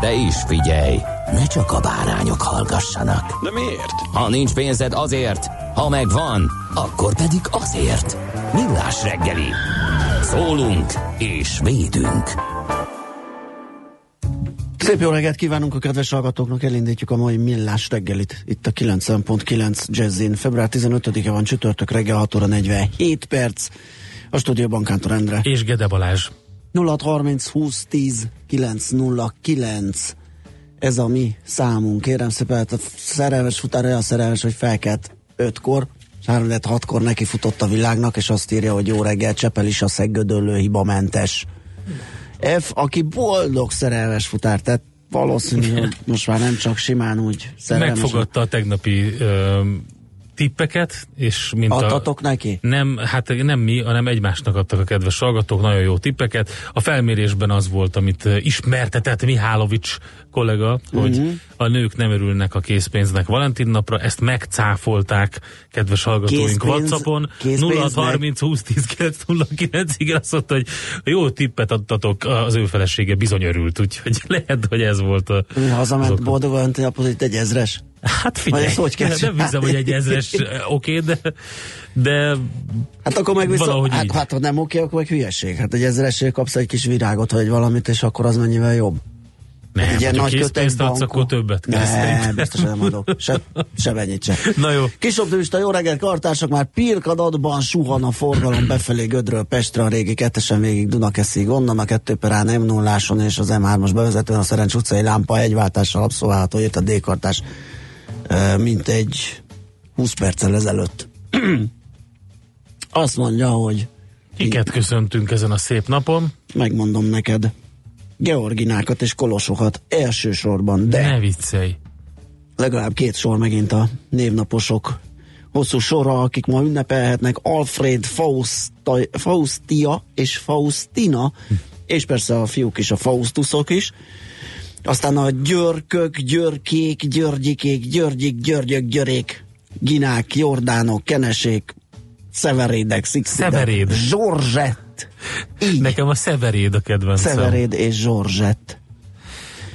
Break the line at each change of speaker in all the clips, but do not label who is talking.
De is figyelj, ne csak a bárányok hallgassanak.
De miért?
Ha nincs pénzed azért, ha megvan, akkor pedig azért. Millás reggeli. Szólunk és védünk.
Szép jó reggelt kívánunk a kedves hallgatóknak, elindítjuk a mai millás reggelit. Itt a 90.9 Jazzin. Február 15-e van csütörtök reggel 6 óra 47 perc. A stúdióban Kántor Endre.
És Gede Balázs.
0630 20 10 909 ez a mi számunk. Kérem szépen, hát a szerelmes futár olyan szerelmes, hogy felkelt 5-kor, 3 6-kor neki futott a világnak, és azt írja, hogy jó reggel, Csepel is a szeggödöllő hibamentes. F, aki boldog szerelmes futár, tehát valószínű, hogy most már nem csak simán úgy szerelmes.
Megfogadta a tegnapi ö, tippeket, és mint
Adtatok
a,
neki?
Nem, hát nem mi, hanem egymásnak adtak a kedves hallgatók nagyon jó tippeket. A felmérésben az volt, amit ismertetett Mihálovics kollega, hogy uh-huh. a nők nem örülnek a készpénznek Valentin napra, ezt megcáfolták kedves hallgatóink
Készpénz-
Whatsappon.
készpénznek?
0630 20 10 909 igen, azt mondta, hogy jó tippet adtatok, az ő felesége bizony örült, úgyhogy lehet, hogy ez volt a...
Hazament boldog Valentin napot, itt egy ezres.
Hát figyelj,
Vagy hogy kell
nem hiszem, hogy egy ezres oké, de, de
Hát akkor meg viszont,
Valahogy
hát,
így.
hát, ha nem oké, akkor meg hülyeség. Hát egy ezresért kapsz egy kis virágot, vagy valamit, és akkor az mennyivel jobb.
nem,
egy ilyen nagy
készpénzt adsz, akkor többet kell
Ne,
szerintem.
biztos nem adok. Se, se mennyit se.
Na jó.
Kis optimista, jó reggelt, kartársak, már pirkadatban suhan a forgalom befelé Gödről Pestre, a régi kettesen végig Dunakeszig, onnan a 2 per A m 0 és az M3-as bevezetőn a Szerencs utcai lámpa egyváltással abszolválható, jött a D-kartás mint egy 20 perccel ezelőtt. Azt mondja, hogy
Kiket köszöntünk ezen a szép napon?
megmondom neked, Georginákat és Kolosokat elsősorban, de
Ne viccelj.
legalább két sor megint a névnaposok hosszú sora, akik ma ünnepelhetnek Alfred Fausta, Faustia és Faustina, és persze a fiúk is, a Faustusok is. Aztán a Györkök, Györkék, Györgyikék, Györgyik, Györgyök, Györék, Ginák, Jordánok, Kenesék, Szeverédek, Szixidek,
Szeveréd.
Zsorzsett. Így,
Nekem a Szeveréd a kedvencem.
Szeveréd és Zsorzsett.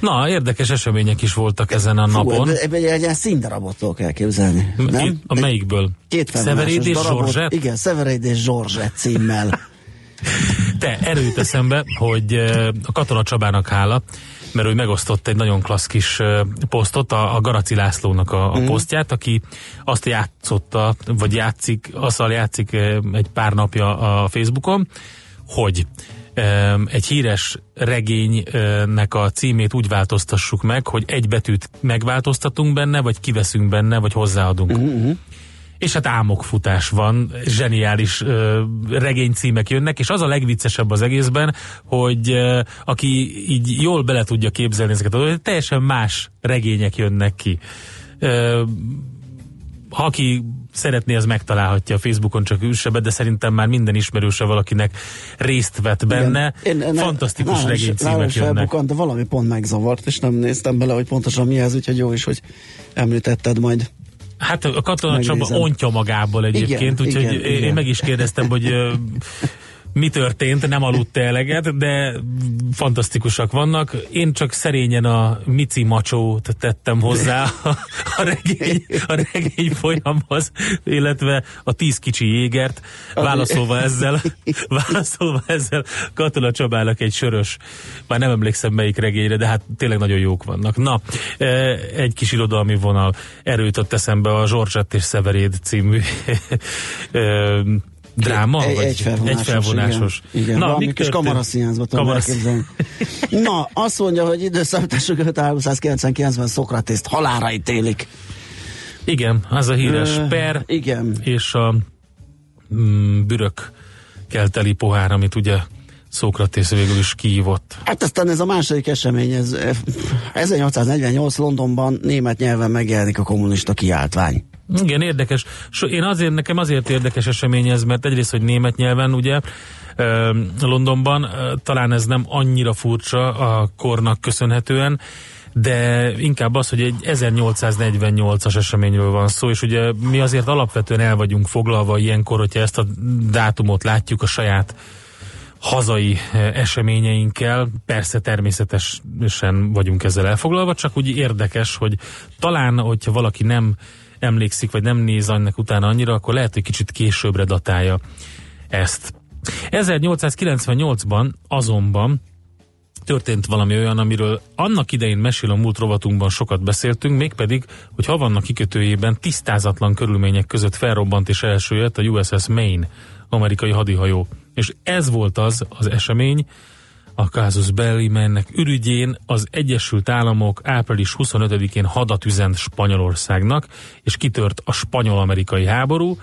Na, érdekes események is voltak ezen a
Fú,
napon.
ebbe- ebbe egy ilyen színdarabot kell képzelni. Nem?
A melyikből?
Két
Szeveréd és Zsorzsett?
Igen, Szeveréd és Zsorzsett címmel.
Te, erőt eszembe, hogy eh, a Katona Csabának hála, mert ő megosztott egy nagyon klassz kis posztot, a, a Garaci Lászlónak a, a posztját, aki azt játszotta, vagy játszik, azzal játszik egy pár napja a Facebookon, hogy egy híres regénynek a címét úgy változtassuk meg, hogy egy betűt megváltoztatunk benne, vagy kiveszünk benne, vagy hozzáadunk. Uh-huh. És hát álmokfutás van, zseniális uh, regénycímek jönnek, és az a legviccesebb az egészben, hogy uh, aki így jól bele tudja képzelni ezeket, dolgokat, teljesen más regények jönnek ki. Uh, ha aki szeretné, az megtalálhatja a Facebookon csak űrsebet, de szerintem már minden ismerőse valakinek részt vett benne.
Én- én-
Fantasztikus regénycímek jönnek.
de valami pont megzavart, és nem néztem bele, hogy pontosan mi ez, úgyhogy jó is, hogy említetted majd.
Hát a Katona Csaba ontja magából egyébként, úgyhogy én
igen.
meg is kérdeztem, hogy mi történt, nem aludt eleget, de fantasztikusak vannak. Én csak szerényen a Mici macsót tettem hozzá a, a, regény, a regény folyamhoz, illetve a tíz kicsi jégert, válaszolva ezzel, válaszolva ezzel Katona Csabának egy sörös, már nem emlékszem melyik regényre, de hát tényleg nagyon jók vannak. Na, egy kis irodalmi vonal erőtött eszembe a Zsorzsett és Szeveréd című dráma?
Egy, egy felvonásos.
Egy felvonásos.
Igen, igen.
Na,
valami kis kamaraszínházba tudom
Kamarasz-
elképzelni. Na, azt mondja, hogy időszámítások 399-ben Szokratészt halára ítélik.
Igen, az a híres
Ö,
per
Igen.
és a mm, bürök kelteli pohár, amit ugye Szókratész végül is kiívott.
Hát aztán ez a második esemény, ez eh, 1848 Londonban német nyelven megjelenik a kommunista kiáltvány.
Igen, érdekes. Én azért, nekem azért érdekes esemény ez, mert egyrészt, hogy német nyelven, ugye, Londonban, talán ez nem annyira furcsa a kornak köszönhetően, de inkább az, hogy egy 1848-as eseményről van szó, és ugye mi azért alapvetően el vagyunk foglalva ilyenkor, hogyha ezt a dátumot látjuk a saját hazai eseményeinkkel, persze természetesen vagyunk ezzel elfoglalva, csak úgy érdekes, hogy talán, hogyha valaki nem emlékszik, vagy nem néz annak utána annyira, akkor lehet, hogy kicsit későbbre datálja ezt. 1898-ban azonban történt valami olyan, amiről annak idején mesél a múlt rovatunkban sokat beszéltünk, mégpedig, hogy Havanna kikötőjében tisztázatlan körülmények között felrobbant és elsőjött a USS Maine, amerikai hadihajó. És ez volt az az esemény, a Casus Belli, melynek ürügyén az Egyesült Államok április 25-én hadat üzent Spanyolországnak, és kitört a spanyol-amerikai háború.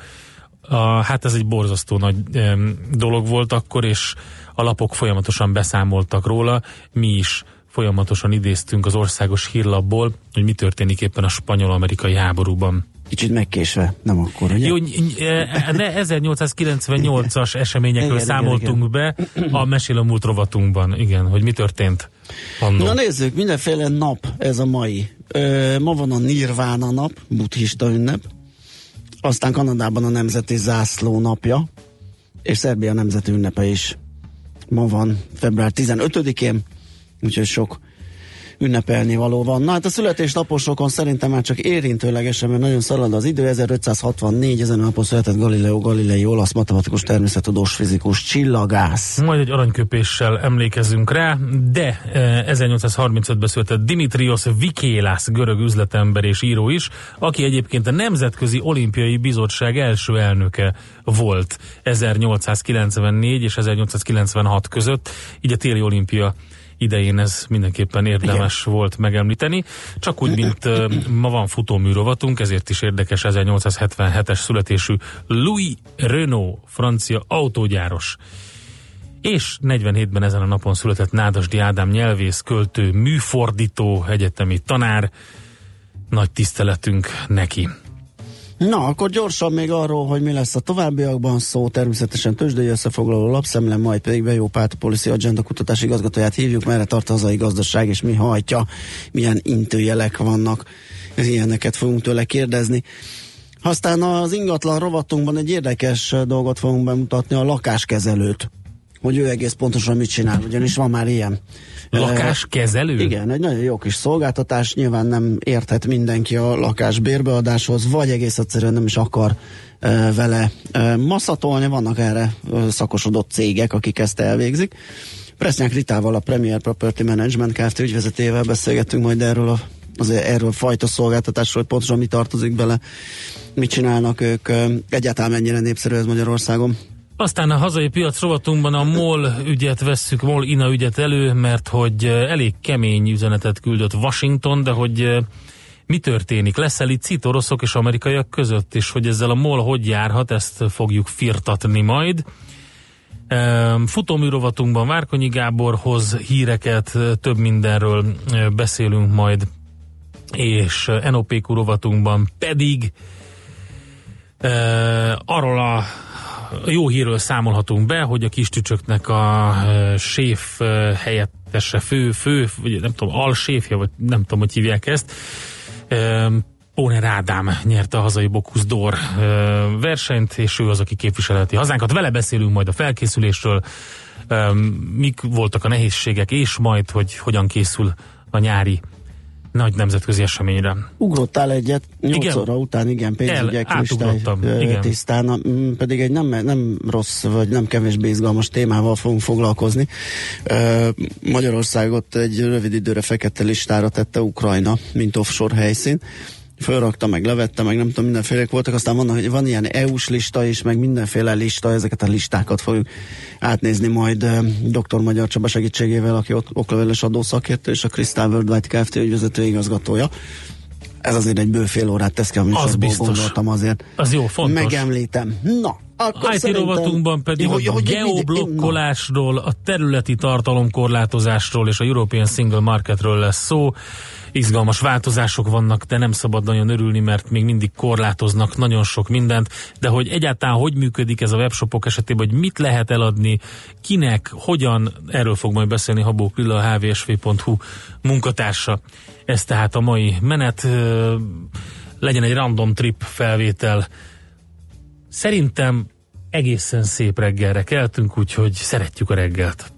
A, hát ez egy borzasztó nagy em, dolog volt akkor, és a lapok folyamatosan beszámoltak róla. Mi is folyamatosan idéztünk az országos hírlapból, hogy mi történik éppen a spanyol-amerikai háborúban.
Kicsit megkésve, nem akkor, ugye?
Jó, ny- e, ne 1898-as eseményekről
Igen, igen,
számoltunk be a Mesél a múlt rovatunkban, igen, hogy mi történt annó.
Na nézzük, mindenféle nap ez a mai. Ö, ma van a Nirvana nap, buddhista ünnep. Aztán Kanadában a Nemzeti Zászló napja, és Szerbia nemzeti ünnepe is. Ma van február 15-én, úgyhogy sok ünnepelni való van. Na hát a születésnaposokon szerintem már csak érintőlegesen, mert nagyon szalad az idő. 1564 ezen a napon született Galileo Galilei olasz matematikus, természettudós, fizikus, csillagász.
Majd egy aranyköpéssel emlékezünk rá, de eh, 1835-ben született Dimitrios Vikélász, görög üzletember és író is, aki egyébként a Nemzetközi Olimpiai Bizottság első elnöke volt 1894 és 1896 között, így a téli olimpia idején ez mindenképpen érdemes Igen. volt megemlíteni. Csak úgy, mint ma van futómű rovatunk, ezért is érdekes 1877-es születésű Louis Renault, francia autógyáros. És 47-ben ezen a napon született Nádasdi Ádám nyelvész, költő, műfordító, egyetemi tanár. Nagy tiszteletünk neki.
Na, akkor gyorsan még arról, hogy mi lesz a továbbiakban. Szó, természetesen tőzsdei összefoglaló lapszemle, majd pedig Bejó Pát, a Policy Agenda kutatási igazgatóját hívjuk, merre tart a hazai gazdaság, és mi hajtja, milyen intőjelek vannak, ilyeneket fogunk tőle kérdezni. Aztán az ingatlan rovatunkban egy érdekes dolgot fogunk bemutatni, a lakáskezelőt hogy ő egész pontosan mit csinál, ugyanis van már ilyen.
Lakáskezelő?
Igen, egy nagyon jó kis szolgáltatás, nyilván nem érthet mindenki a lakás bérbeadáshoz, vagy egész egyszerűen nem is akar e, vele e, masszatolni, vannak erre e, szakosodott cégek, akik ezt elvégzik. Presznyák Ritával, a Premier Property Management Kft. ügyvezetével beszélgettünk majd erről a az erről fajta szolgáltatásról, hogy pontosan mi tartozik bele, mit csinálnak ők, egyáltalán mennyire népszerű ez Magyarországon.
Aztán a hazai piac rovatunkban a MOL ügyet vesszük, MOL INA ügyet elő, mert hogy elég kemény üzenetet küldött Washington, de hogy mi történik? Lesz-e licit oroszok és amerikaiak között, és hogy ezzel a MOL hogy járhat, ezt fogjuk firtatni majd. Futómű rovatunkban Várkonyi Gáborhoz híreket, több mindenről beszélünk majd, és NOPQ rovatunkban pedig arról a jó hírről számolhatunk be, hogy a kis tücsöknek a séf helyettese, fő, fő, vagy nem tudom, alséfje, vagy nem tudom, hogy hívják ezt, Póner Ádám nyerte a hazai Bokusz Dor versenyt, és ő az, aki képviselheti hazánkat. Vele beszélünk majd a felkészülésről, mik voltak a nehézségek, és majd, hogy hogyan készül a nyári nagy nemzetközi eseményre.
Ugrottál egyet, 8 óra után, igen, pénzügyek listáj tisztán, pedig egy nem, nem rossz, vagy nem kevésbé izgalmas témával fogunk foglalkozni. Magyarországot egy rövid időre fekete listára tette Ukrajna, mint offshore helyszín fölrakta, meg levette, meg nem tudom, mindenfélek voltak, aztán van, hogy van ilyen EU-s lista is, meg mindenféle lista, ezeket a listákat fogjuk átnézni majd dr. Magyar Csaba segítségével, aki ott okleveles adószakértő, és a Crystal Worldwide Kft. ügyvezető igazgatója. Ez azért egy bőfél órát tesz ki a műsorból, gondoltam azért.
Az jó, fontos.
Megemlítem. Na,
akkor IT rovatunkban pedig hogy, a hogy, geoblokkolásról, a területi tartalomkorlátozásról és a European Single Marketről lesz szó izgalmas változások vannak, de nem szabad nagyon örülni, mert még mindig korlátoznak nagyon sok mindent, de hogy egyáltalán hogy működik ez a webshopok esetében, hogy mit lehet eladni, kinek, hogyan, erről fog majd beszélni Habó Lilla, a hvsv.hu munkatársa. Ez tehát a mai menet. Legyen egy random trip felvétel. Szerintem egészen szép reggelre keltünk, úgyhogy szeretjük a reggelt.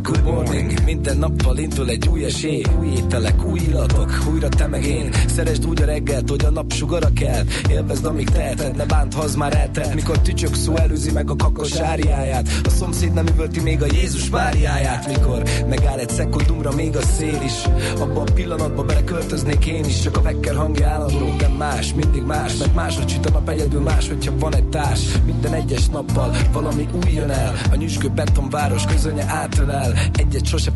good morning.
Az már eltelt. Mikor tücsök szó előzi meg a kakos áriáját. A szomszéd nem üvölti még a Jézus Máriáját. Mikor megáll egy szekundumra még a szél is. Abba a pillanatba beleköltöznék én is. Csak a vekker hangja állandó, de más, mindig más. Mert máshogy süt a nap egyedül más, hogyha van egy társ. Minden egyes nappal valami új jön el. A nyüzsgő betonváros közönye átölel Egyet sose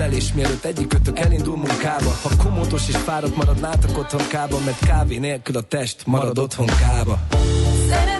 ölelés mielőtt egyikőtök elindul munkába Ha komótos és fáradt maradnátok otthon kába Mert kávé nélkül a test marad otthon kába
Szeretem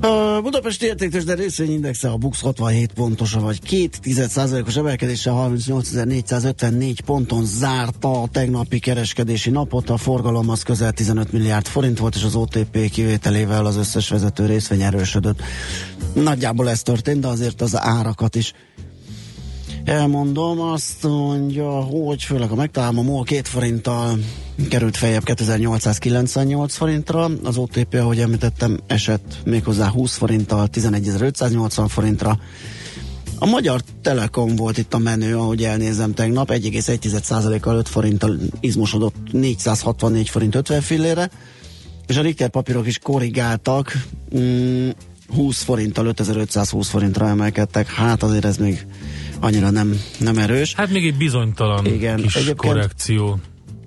A Budapesti értékes, de részvényindexe a BUX 67 pontos, vagy 2 os emelkedése 38.454 ponton zárta a tegnapi kereskedési napot. A forgalom az közel 15 milliárd forint volt, és az OTP kivételével az összes vezető részvény erősödött. Nagyjából ez történt, de azért az árakat is elmondom, azt mondja, hogy főleg a megtalálom, a MOL 2 forinttal került feljebb 2898 forintra, az OTP, ahogy említettem, esett méghozzá 20 forinttal 11.580 forintra. A Magyar Telekom volt itt a menő, ahogy elnézem tegnap, 1,1%-kal 5 forinttal izmosodott 464 forint 50 fillére, és a Richter papírok is korrigáltak, mm, 20 forinttal 5520 forintra emelkedtek, hát azért ez még annyira nem, nem erős.
Hát még egy bizonytalan
Igen,
kis
egyébként-
korrekció.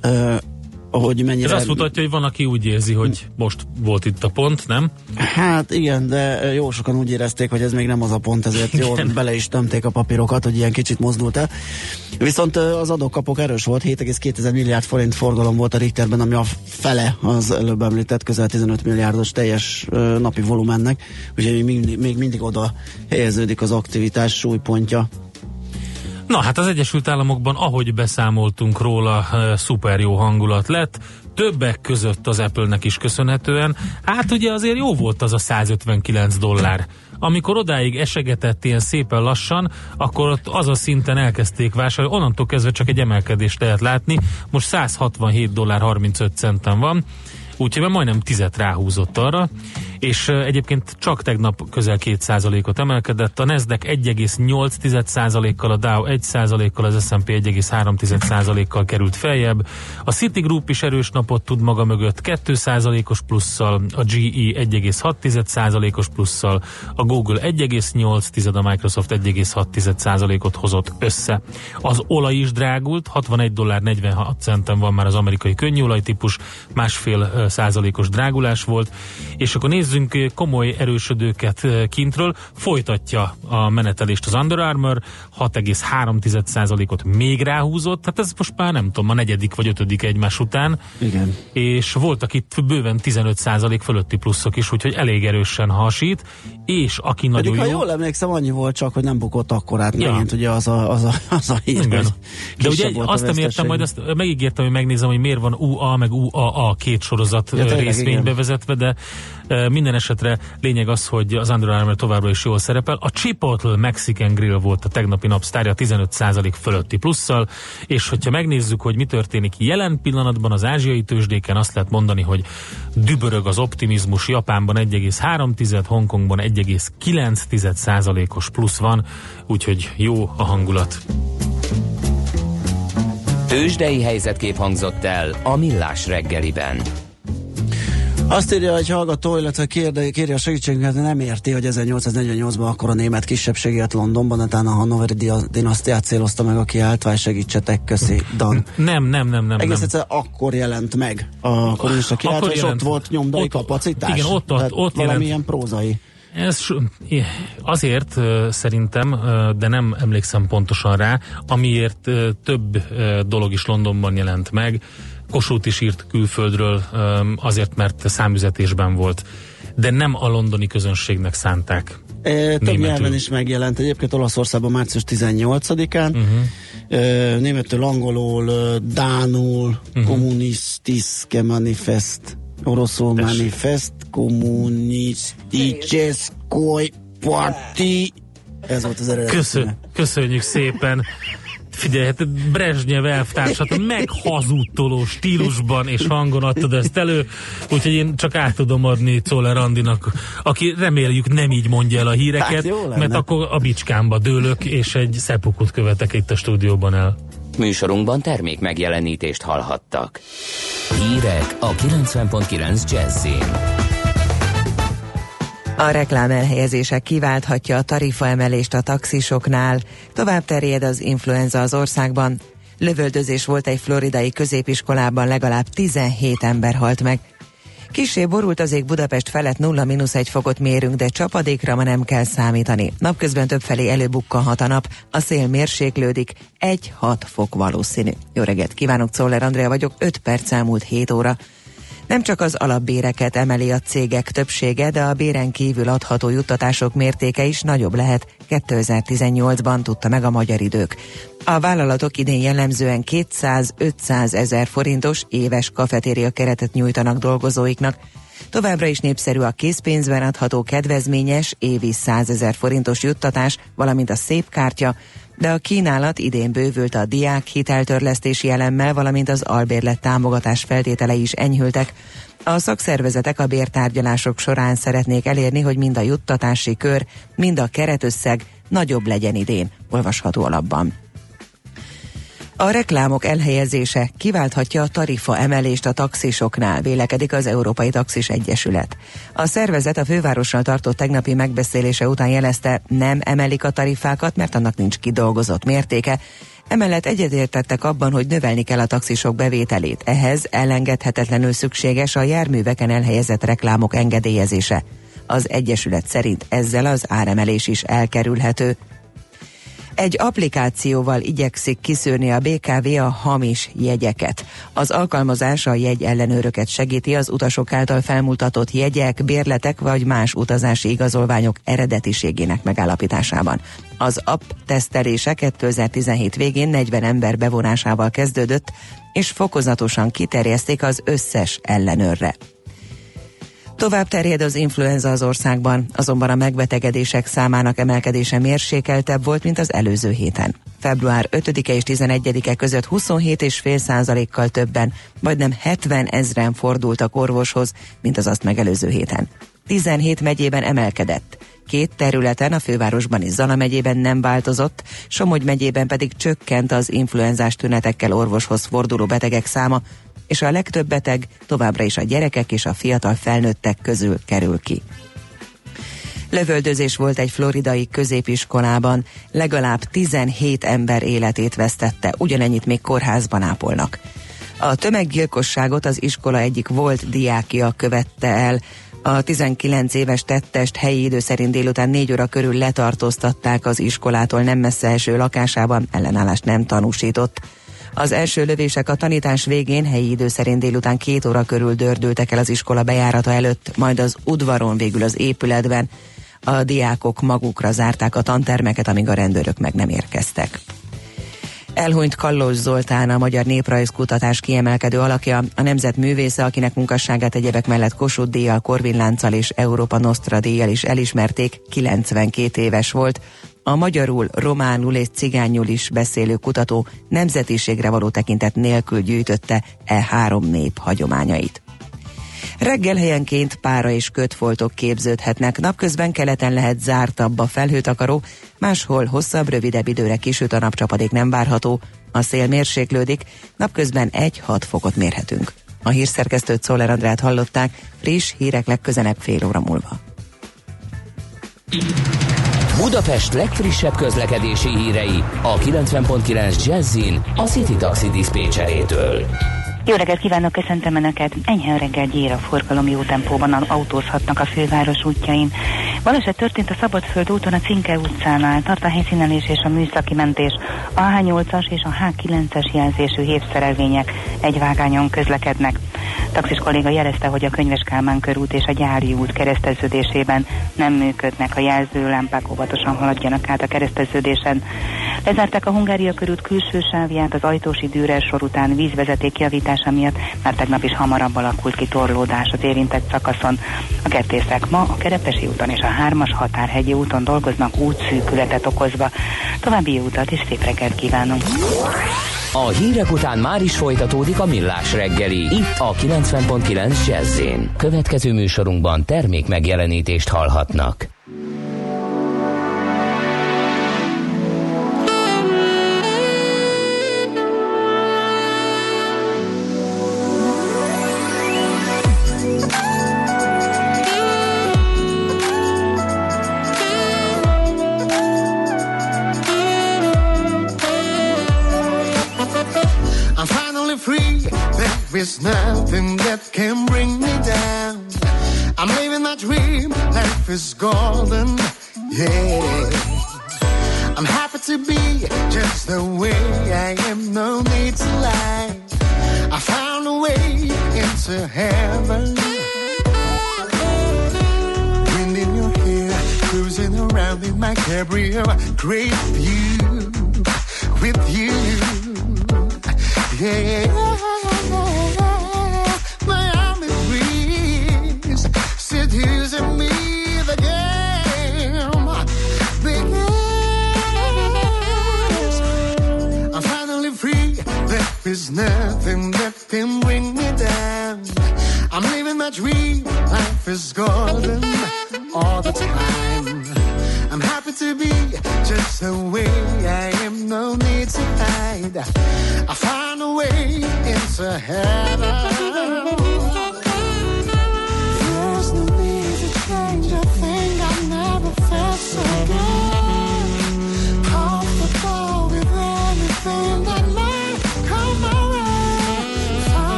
Ö, hogy mennyire...
Ez azt mutatja, hogy van, aki úgy érzi, hogy most volt itt a pont, nem?
Hát igen, de jó sokan úgy érezték, hogy ez még nem az a pont, ezért jól
Igen.
bele is tömték a papírokat, hogy ilyen kicsit mozdult el. Viszont ö, az adókapok erős volt, 7,2 milliárd forint forgalom volt a Richterben, ami a fele az előbb említett közel 15 milliárdos teljes napi volumennek, úgyhogy még mindig, még mindig oda helyeződik az aktivitás súlypontja.
Na hát az Egyesült Államokban, ahogy beszámoltunk róla, eh, szuper jó hangulat lett, többek között az Apple-nek is köszönhetően, hát ugye azért jó volt az a 159 dollár. Amikor odáig esegetett ilyen szépen lassan, akkor ott az a szinten elkezdték vásárolni, onnantól kezdve csak egy emelkedést lehet látni, most 167 dollár 35 centen van, úgyhogy már majdnem tizet ráhúzott arra, és egyébként csak tegnap közel 2%-ot emelkedett, a Nasdaq 1,8%-kal, a Dow 1%-kal, az S&P 1,3%-kal került feljebb, a Citigroup is erős napot tud maga mögött 2%-os plusszal, a GE 1,6%-os plusszal, a Google 1,8, a Microsoft 1,6%-ot hozott össze. Az olaj is drágult, 61 dollár 46 centen van már az amerikai könnyűolaj típus, másfél százalékos drágulás volt, és akkor nézzünk komoly erősödőket ö, kintről, folytatja a menetelést az Under Armour, 6,3 százalékot még ráhúzott, hát ez most már nem tudom, a negyedik vagy ötödik egymás után,
Igen.
és voltak itt bőven 15 százalék fölötti pluszok is, úgyhogy elég erősen hasít, és aki nagyon
Pedig, ha
jó...
jól emlékszem, annyi volt csak, hogy nem bukott akkorát.
Ja.
Megint ugye az a, az a, az a hír,
Igen. De ugye azt nem értem, majd azt megígértem, hogy megnézem, hogy miért van UA meg UAA két sorozat
Ja,
ja,
tényleg,
részvény
igen.
bevezetve, de e, minden esetre lényeg az, hogy az Under Armour továbbra is jól szerepel. A Chipotle Mexican Grill volt a tegnapi napsztárja 15% fölötti plusszal, és hogyha megnézzük, hogy mi történik jelen pillanatban az ázsiai tőzsdéken, azt lehet mondani, hogy dübörög az optimizmus, Japánban 1,3, Hongkongban 1,9%-os plusz van, úgyhogy jó a hangulat.
Tősdei helyzetkép hangzott el a Millás reggeliben.
Azt írja egy hallgató, illetve kérde, kéri a segítségünket, nem érti, hogy 1848-ban akkor a német kisebbség élt Londonban, utána a Hannoveri dia- dinasztiát célozta meg a kiáltvány, segítsetek, köszi, Dan.
Nem, nem, nem, nem.
Egész
nem.
egyszer akkor jelent meg a kommunista kiáltvány, és ott volt nyomdai
Ott-
kapacitás.
igen, ott- ott- ott
valamilyen
jelent.
prózai.
Ez azért szerintem, de nem emlékszem pontosan rá, amiért több dolog is Londonban jelent meg. Kossuth is írt külföldről azért, mert számüzetésben volt. De nem a londoni közönségnek szánták.
E, több nyelven is megjelent. Egyébként Olaszországban március 18-án.
Mhm.
Uh-huh. E, németül, angolul, ö, dánul,
Mhm.
uh-huh. kommunistiske manifest, oroszul
Tessék.
manifest, kommunisticheskoj parti. Ez volt az eredeti.
Köszön, köszönjük szépen! Figyelj, hát Brezsnyev elvtársat meghazudtoló stílusban és hangon adtad ezt elő, úgyhogy én csak át tudom adni Czoller Andinak, aki reméljük nem így mondja el a híreket,
Hát
mert akkor a bicskámba dőlök, és egy szepukut követek itt a stúdióban el.
Műsorunkban termék megjelenítést hallhattak. Hírek a 90.9 Jazzin.
A reklám elhelyezése kiválthatja a tarifaemelést a taxisoknál. Tovább terjed az influenza az országban. Lövöldözés volt egy floridai középiskolában, legalább 17 ember halt meg. Kisé borult az ég Budapest felett 0-1 fokot mérünk, de csapadékra ma nem kell számítani. Napközben többfelé előbukkanhat a nap, a szél mérséklődik, 1-6 fok valószínű. Jó reggelt kívánok, Czoller Andrea vagyok, 5 perc elmúlt 7 óra. Nem csak az alapbéreket emeli a cégek többsége, de a béren kívül adható juttatások mértéke is nagyobb lehet. 2018-ban, tudta meg a magyar idők. A vállalatok idén jellemzően 200-500 ezer forintos éves kafetéria keretet nyújtanak dolgozóiknak, Továbbra is népszerű a készpénzben adható kedvezményes, évi 100 ezer forintos juttatás, valamint a szép kártya, de a kínálat idén bővült a diák hiteltörlesztési elemmel, valamint az albérlet támogatás feltételei is enyhültek. A szakszervezetek a bértárgyalások során szeretnék elérni, hogy mind a juttatási kör, mind a keretösszeg nagyobb legyen idén, olvasható alapban. A reklámok elhelyezése kiválthatja a tarifa emelést a taxisoknál, vélekedik az Európai Taxis Egyesület. A szervezet a fővárossal tartott tegnapi megbeszélése után jelezte, nem emelik a tarifákat, mert annak nincs kidolgozott mértéke, Emellett egyetértettek abban, hogy növelni kell a taxisok bevételét. Ehhez elengedhetetlenül szükséges a járműveken elhelyezett reklámok engedélyezése. Az Egyesület szerint ezzel az áremelés is elkerülhető. Egy applikációval igyekszik kiszűrni a BKV a hamis jegyeket. Az alkalmazás a jegy ellenőröket segíti az utasok által felmutatott jegyek, bérletek vagy más utazási igazolványok eredetiségének megállapításában. Az app tesztelése 2017 végén 40 ember bevonásával kezdődött, és fokozatosan kiterjeszték az összes ellenőrre. Tovább terjed az influenza az országban, azonban a megbetegedések számának emelkedése mérsékeltebb volt, mint az előző héten. Február 5-e és 11-e között 27,5 százalékkal többen, majdnem 70 ezren fordultak orvoshoz, mint az azt megelőző héten. 17 megyében emelkedett. Két területen, a fővárosban és Zala megyében nem változott, Somogy megyében pedig csökkent az influenzás tünetekkel orvoshoz forduló betegek száma, és a legtöbb beteg továbbra is a gyerekek és a fiatal felnőttek közül kerül ki. Lövöldözés volt egy floridai középiskolában, legalább 17 ember életét vesztette, ugyanennyit még kórházban ápolnak. A tömeggyilkosságot az iskola egyik volt diákja követte el, a 19 éves tettest helyi idő szerint délután 4 óra körül letartóztatták az iskolától nem messze eső lakásában, ellenállást nem tanúsított. Az első lövések a tanítás végén helyi idő szerint délután két óra körül dördültek el az iskola bejárata előtt, majd az udvaron végül az épületben. A diákok magukra zárták a tantermeket, amíg a rendőrök meg nem érkeztek. Elhunyt Kallós Zoltán, a Magyar Néprajzkutatás kiemelkedő alakja, a nemzet művésze, akinek munkasságát egyebek mellett Kossuth díjjal, Korvin és Európa Nostra díjjal is elismerték, 92 éves volt. A magyarul, románul és cigányul is beszélő kutató nemzetiségre való tekintet nélkül gyűjtötte e három nép hagyományait. Reggel helyenként pára és kötfoltok képződhetnek, napközben keleten lehet zártabb a felhőtakaró, máshol hosszabb, rövidebb időre kisüt a napcsapadék nem várható, a szél mérséklődik, napközben 1-6 fokot mérhetünk. A hírszerkesztőt Szoller Andrát hallották, friss hírek legközelebb fél óra múlva.
Budapest legfrissebb közlekedési hírei a 90.9 Jazzin a City Taxi Dispécsejétől.
Jó reggelt kívánok, köszöntöm Önöket! Enyhen reggel gyér a forgalom jó tempóban autózhatnak a főváros útjain. Baleset történt a Szabadföld úton a Cinke utcánál, tart a helyszínelés és a műszaki mentés. A H8-as és a H9-es jelzésű hévszerelvények egy vágányon közlekednek. Taxis kolléga jelezte, hogy a Könyves Kálmán körút és a Gyári út kereszteződésében nem működnek a jelzőlámpák, óvatosan haladjanak át a kereszteződésen. Lezárták a Hungária körút külső sávját az Ajtósi Dürer sor után vízvezeték javítása miatt, már tegnap is hamarabb alakult ki torlódás az érintett szakaszon. A kertészek ma a Kerepesi úton és a hármas határhegyi úton dolgoznak útszűkületet okozva. További utat és szép reggelt kívánunk!
A hírek után már is folytatódik a millás reggeli, itt a 90.9 jazz Következő műsorunkban termék megjelenítést hallhatnak.
Is golden, yeah. I'm happy to be just the way I am, no need to lie. I found a way into heaven. Wind in your hair, cruising around in my cabrio, great view with you. Yeah, Nothing that can bring me down. I'm living my dream. Life is golden all the time. I'm happy to be just the way I am. No need to hide. I find a way into heaven.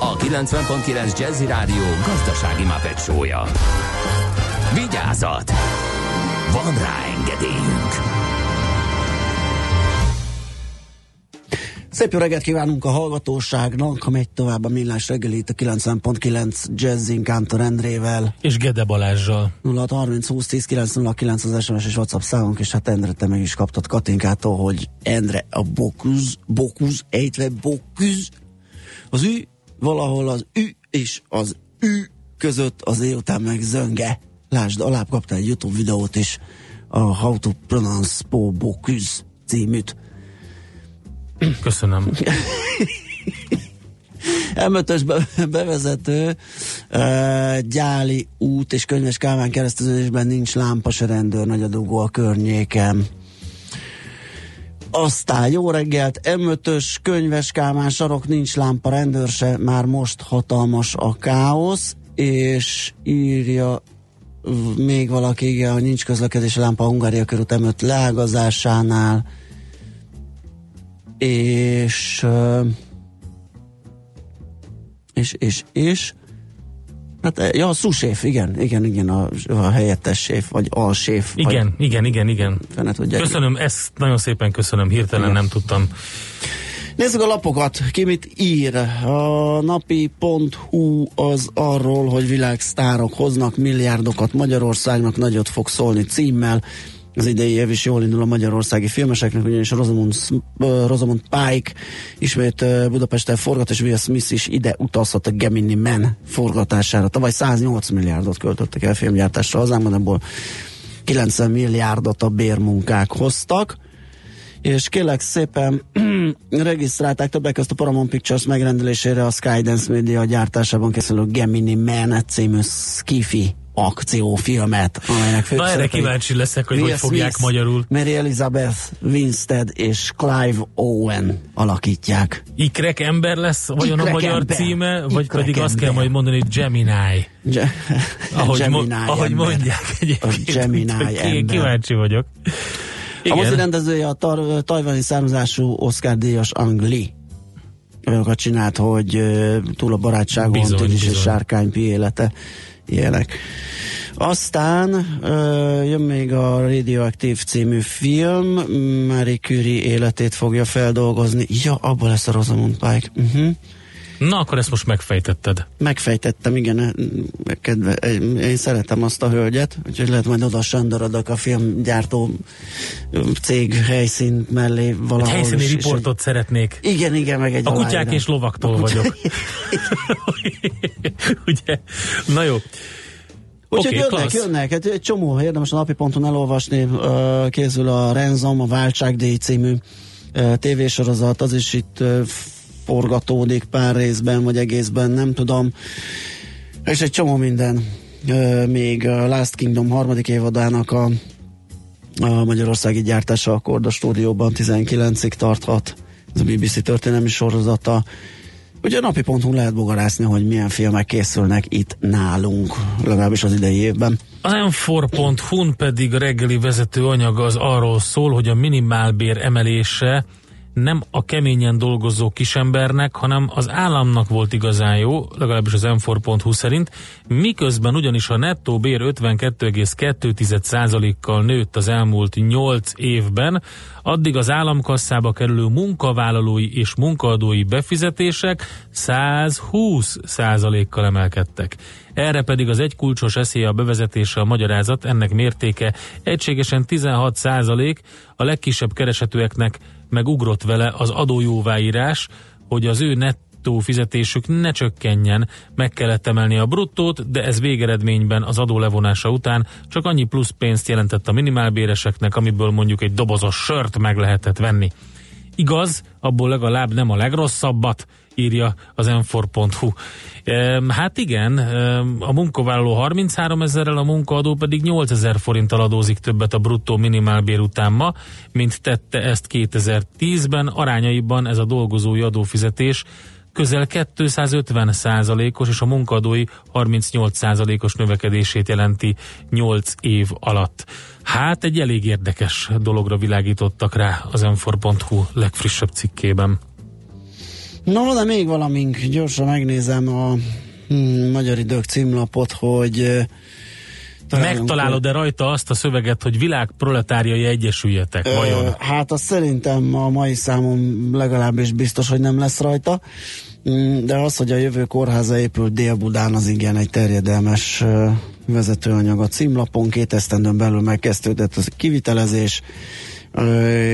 a 90.9 Jazzy Rádió gazdasági mapetsója. Vigyázat! Van rá engedélyünk!
Szép jó reggelt kívánunk a hallgatóságnak, ha megy tovább a millás reggeli itt a 90.9 Jazzin Kántor Endrével.
És Gede Balázsjal.
0630 20 10 909 az SMS és WhatsApp számunk, és hát Endre, te meg is kaptad Katinkától, hogy Endre a Bokuz, Bokuz, ejtve Bokuz, az ü, valahol az ü és az ü között az után meg zönge. Lásd, alább kaptál egy YouTube videót is, a How to Pronounce Po Bokuz címűt.
Köszönöm.
M5-ös be- bevezető, uh, Gyáli út és Könyves Kálmán kereszteződésben nincs lámpa, se rendőr, nagy a dugó a környéken. Aztán jó reggelt, M5-ös Könyves Kálmán sarok, nincs lámpa, rendőr se, már most hatalmas a káosz, és írja még valaki, igen, hogy nincs közlekedési lámpa a Hungária körút M5 leágazásánál, és és, és, és Hát, eh, ja, a szuséf, igen, igen, igen, a, a helyettes séf, vagy alséf.
Igen,
vagy,
igen, igen, igen.
Fene tudja.
Köszönöm, ezt nagyon szépen köszönöm, hirtelen
Igen.
nem tudtam.
Nézzük a lapokat, ki mit ír. A napi.hu az arról, hogy világsztárok hoznak milliárdokat Magyarországnak, nagyot fog szólni címmel. Az idei év is jól indul a magyarországi filmeseknek, ugyanis Rosamund, Rosamund Pike ismét Budapesten forgat, és Will Smith is ide utazhat a Gemini Man forgatására. Tavaly 108 milliárdot költöttek el filmgyártásra hazánkban, ebből 90 milliárdot a bérmunkák hoztak és kérlek szépen regisztrálták többek között a Paramount Pictures megrendelésére a Skydance Media gyártásában készülő Gemini Man című skifi akciófilmet, amelynek
Na erre kíváncsi leszek, hogy
Will
hogy fogják
Smith,
magyarul.
Mary Elizabeth Winstead és Clive Owen alakítják.
Ikrek ember lesz vajon a magyar
ember.
címe, vagy
Ikrek
pedig azt kell
ember.
majd mondani, hogy Gemini.
Ge-
Ahogy, mo-
Gemini
ahogy
ember.
mondják egyébként.
A Gemini
Ki-
ember.
Kíváncsi vagyok.
A mozi
Igen.
rendezője a tar- tajvani származású Oscar díjas Ang Lee. Olyanokat csinált, hogy túl a barátságon,
Bizony,
Tüdis és
bizony.
sárkánypi élete ilyenek. Aztán ö, jön még a Radioactive című film, Marie Curie életét fogja feldolgozni. Ja, abból lesz a Rosamund Pike. Uh-huh.
Na, akkor ezt most megfejtetted.
Megfejtettem, igen, kedve, én szeretem azt a hölgyet, úgyhogy lehet majd oda sandarodok a filmgyártó cég helyszín mellé
Egy
valahol.
helyszíni
és- és-
riportot szeretnék.
Igen, igen, meg egy
A kutyák
aláírás.
és lovaktól
A kutya-
vagyok. Ugye? Na jó.
Úgyhogy
Oké,
jönnek,
klassz.
jönnek, hát egy csomó érdemes a napi ponton elolvasni, készül a Renzom, a Váltságdíj című tévésorozat, az is itt forgatódik pár részben, vagy egészben, nem tudom. És egy csomó minden. Még Last Kingdom harmadik évadának a, a magyarországi gyártása a Korda stúdióban 19-ig tarthat. Ez a BBC történelmi sorozata. Ugye a napi.hu lehet bogarászni, hogy milyen filmek készülnek itt nálunk, legalábbis az idei évben.
Az m4.hu-n pedig a reggeli vezető anyag az arról szól, hogy a minimálbér emelése nem a keményen dolgozó kisembernek, hanem az államnak volt igazán jó, legalábbis az m4.hu szerint, miközben ugyanis a nettó bér 52,2%-kal nőtt az elmúlt 8 évben, addig az államkasszába kerülő munkavállalói és munkaadói befizetések 120%-kal emelkedtek. Erre pedig az egy kulcsos eszély a bevezetése a magyarázat, ennek mértéke egységesen 16 százalék, a legkisebb keresetőeknek meg vele az adójóváírás, hogy az ő nettó fizetésük ne csökkenjen, meg kellett emelni a bruttót, de ez végeredményben az adó levonása után csak annyi plusz pénzt jelentett a minimálbéreseknek, amiből mondjuk egy dobozos sört meg lehetett venni. Igaz, abból legalább nem a legrosszabbat, írja az m4.hu. Ehm, Hát igen, a munkavállaló 33 ezerrel, a munkaadó pedig 8 ezer forinttal adózik többet a bruttó minimálbér után ma, mint tette ezt 2010-ben. Arányaiban ez a dolgozói adófizetés közel 250 százalékos és a munkadói 38 százalékos növekedését jelenti 8 év alatt. Hát egy elég érdekes dologra világítottak rá az m4.hu legfrissebb cikkében.
Na, de még valamink, gyorsan megnézem a hmm, Magyar Idők címlapot, hogy eh,
Megtalálod-e rajta azt a szöveget, hogy világ proletárjai egyesüljetek,
Ö,
vajon?
Hát azt szerintem a mai számom legalábbis biztos, hogy nem lesz rajta. Mm, De az, hogy a jövő kórháza épül Dél-Budán, az igen egy terjedelmes ö, vezetőanyag a címlapon. Két esztendőn belül megkezdődött az kivitelezés,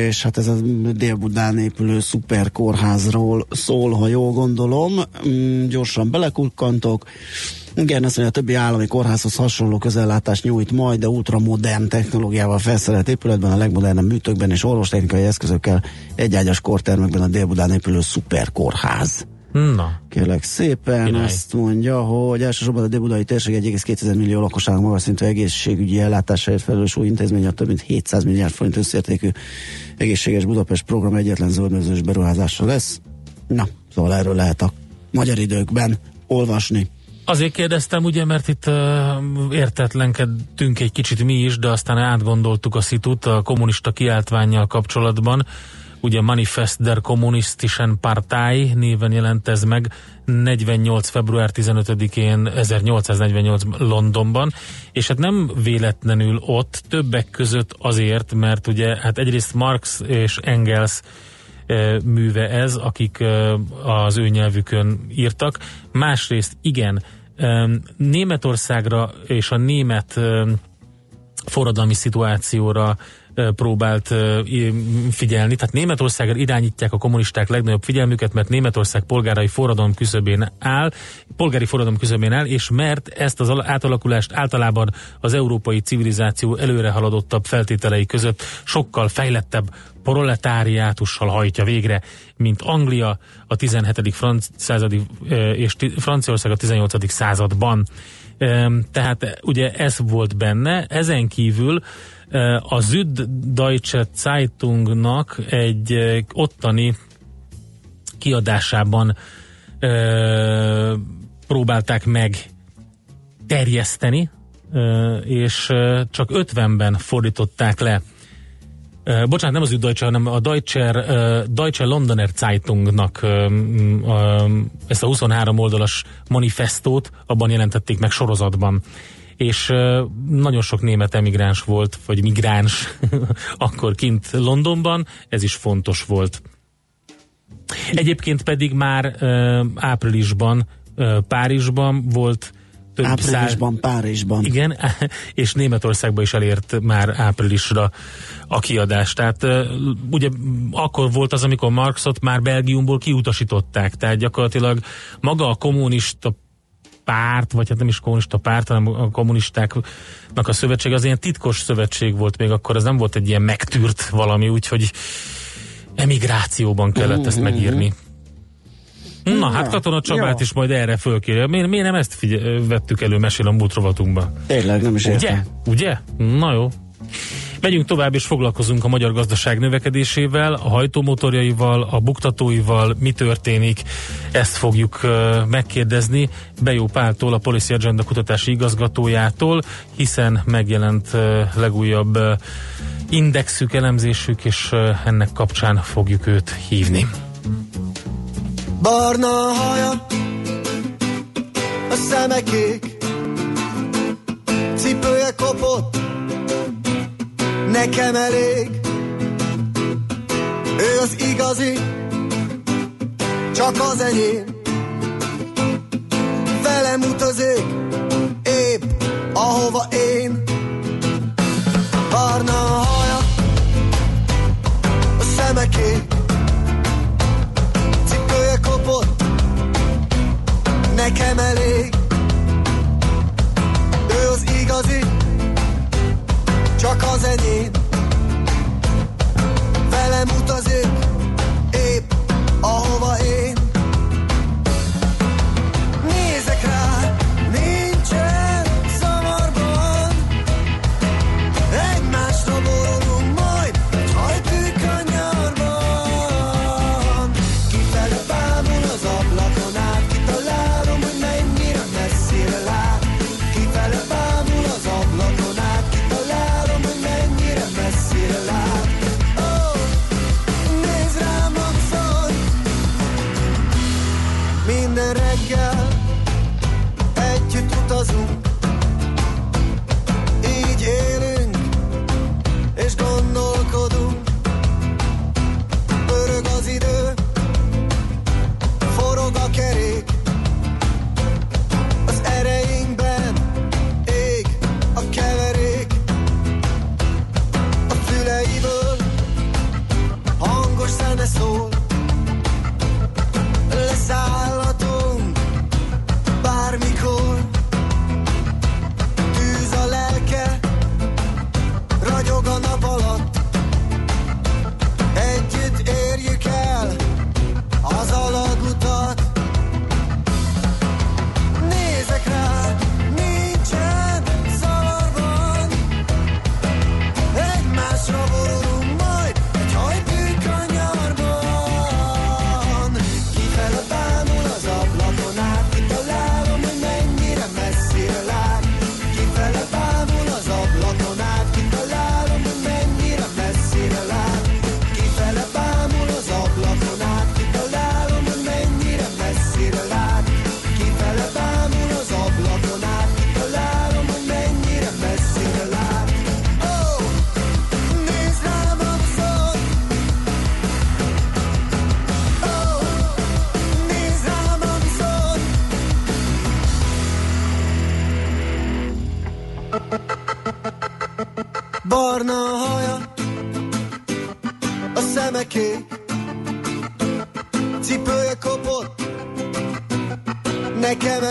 és hát ez a Dél-Budán épülő szuperkórházról szól, ha jól gondolom. Mm, Gyorsan belekukkantok. Igen, azt mondja, a többi állami kórházhoz hasonló közellátást nyújt majd, de ultramodern technológiával felszerelt épületben, a legmodernebb műtőkben és orvostechnikai eszközökkel egyágyas kortermekben a Dél-Budán épülő szuperkórház.
Na,
Kérlek szépen,
Király.
azt mondja, hogy elsősorban a Débudai térség 1,2 millió lakosság magas szintű egészségügyi ellátásáért felelős új intézmény a több mint 700 milliárd forint összértékű egészséges Budapest program egyetlen zöldmezős beruházása lesz. Na, szóval erről lehet a magyar időkben olvasni.
Azért kérdeztem, ugye, mert itt uh, értetlenkedtünk egy kicsit mi is, de aztán átgondoltuk a szitut a kommunista kiáltványjal kapcsolatban, ugye Manifest der Kommunistischen Partei néven jelent ez meg 48. február 15-én 1848 Londonban, és hát nem véletlenül ott, többek között azért, mert ugye hát egyrészt Marx és Engels eh, műve ez, akik eh, az ő nyelvükön írtak. Másrészt igen, em, Németországra és a német forradalmi szituációra próbált figyelni. Tehát Németországra irányítják a kommunisták legnagyobb figyelmüket, mert Németország polgárai forradalom küszöbén áll, polgári forradalom küszöbén áll, és mert ezt az al- átalakulást általában az európai civilizáció előre haladottabb feltételei között sokkal fejlettebb proletáriátussal hajtja végre, mint Anglia a 17. Franc- századi és Franciaország a 18. században. Tehát eh, ugye ez volt benne, ezen kívül eh, a Süddeutsche Zeitungnak egy eh, ottani kiadásában ö, próbálták meg terjeszteni, és csak 50-ben fordították le Ö, bocsánat, nem az Süddeutsche, hanem a Deutscher, ö, Deutsche Londoner Zeitungnak ö, m, ö, ezt a 23 oldalas manifestót abban jelentették meg sorozatban. És nagyon sok német emigráns volt, vagy migráns akkor kint Londonban, ez is fontos volt. Egyébként pedig már áprilisban Párizsban volt több
Áprilisban, Párizsban.
igen, és Németországban is elért már áprilisra a kiadás. Tehát ugye akkor volt az, amikor Marxot már Belgiumból kiutasították, tehát gyakorlatilag maga a kommunista párt, vagy hát nem is kommunista párt, hanem a kommunistáknak a szövetség, az ilyen titkos szövetség volt még akkor, az nem volt egy ilyen megtűrt valami, úgyhogy emigrációban kellett ezt megírni. Na, hát Katona Csabát
Jó.
is majd erre fölkérje. Miért, miért nem ezt figy- vettük elő mesél a múlt rovatunkba?
Tényleg, nem is
Ugye?
értem.
Ugye? Na jó. Megyünk tovább és foglalkozunk a magyar gazdaság növekedésével, a hajtómotorjaival, a buktatóival, mi történik, ezt fogjuk megkérdezni Bejó Páltól, a Policy Agenda kutatási igazgatójától, hiszen megjelent legújabb indexük, elemzésük, és ennek kapcsán fogjuk őt hívni.
Barna haja, a szeme kék, cipője kopott, nekem elég. Ő az igazi, csak az enyém. Velem utazik, épp ahova én. Barna haja, a szeme kék, nekem elég. Ő az igazi, csak az enyém. Velem utazik,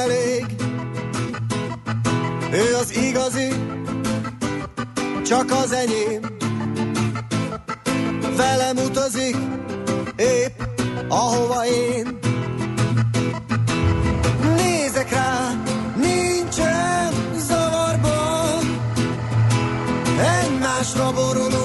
elég. Ő az igazi, csak az enyém. Velem utazik, épp ahova én. Nézek rá, nincsen zavarban, egymásra borulunk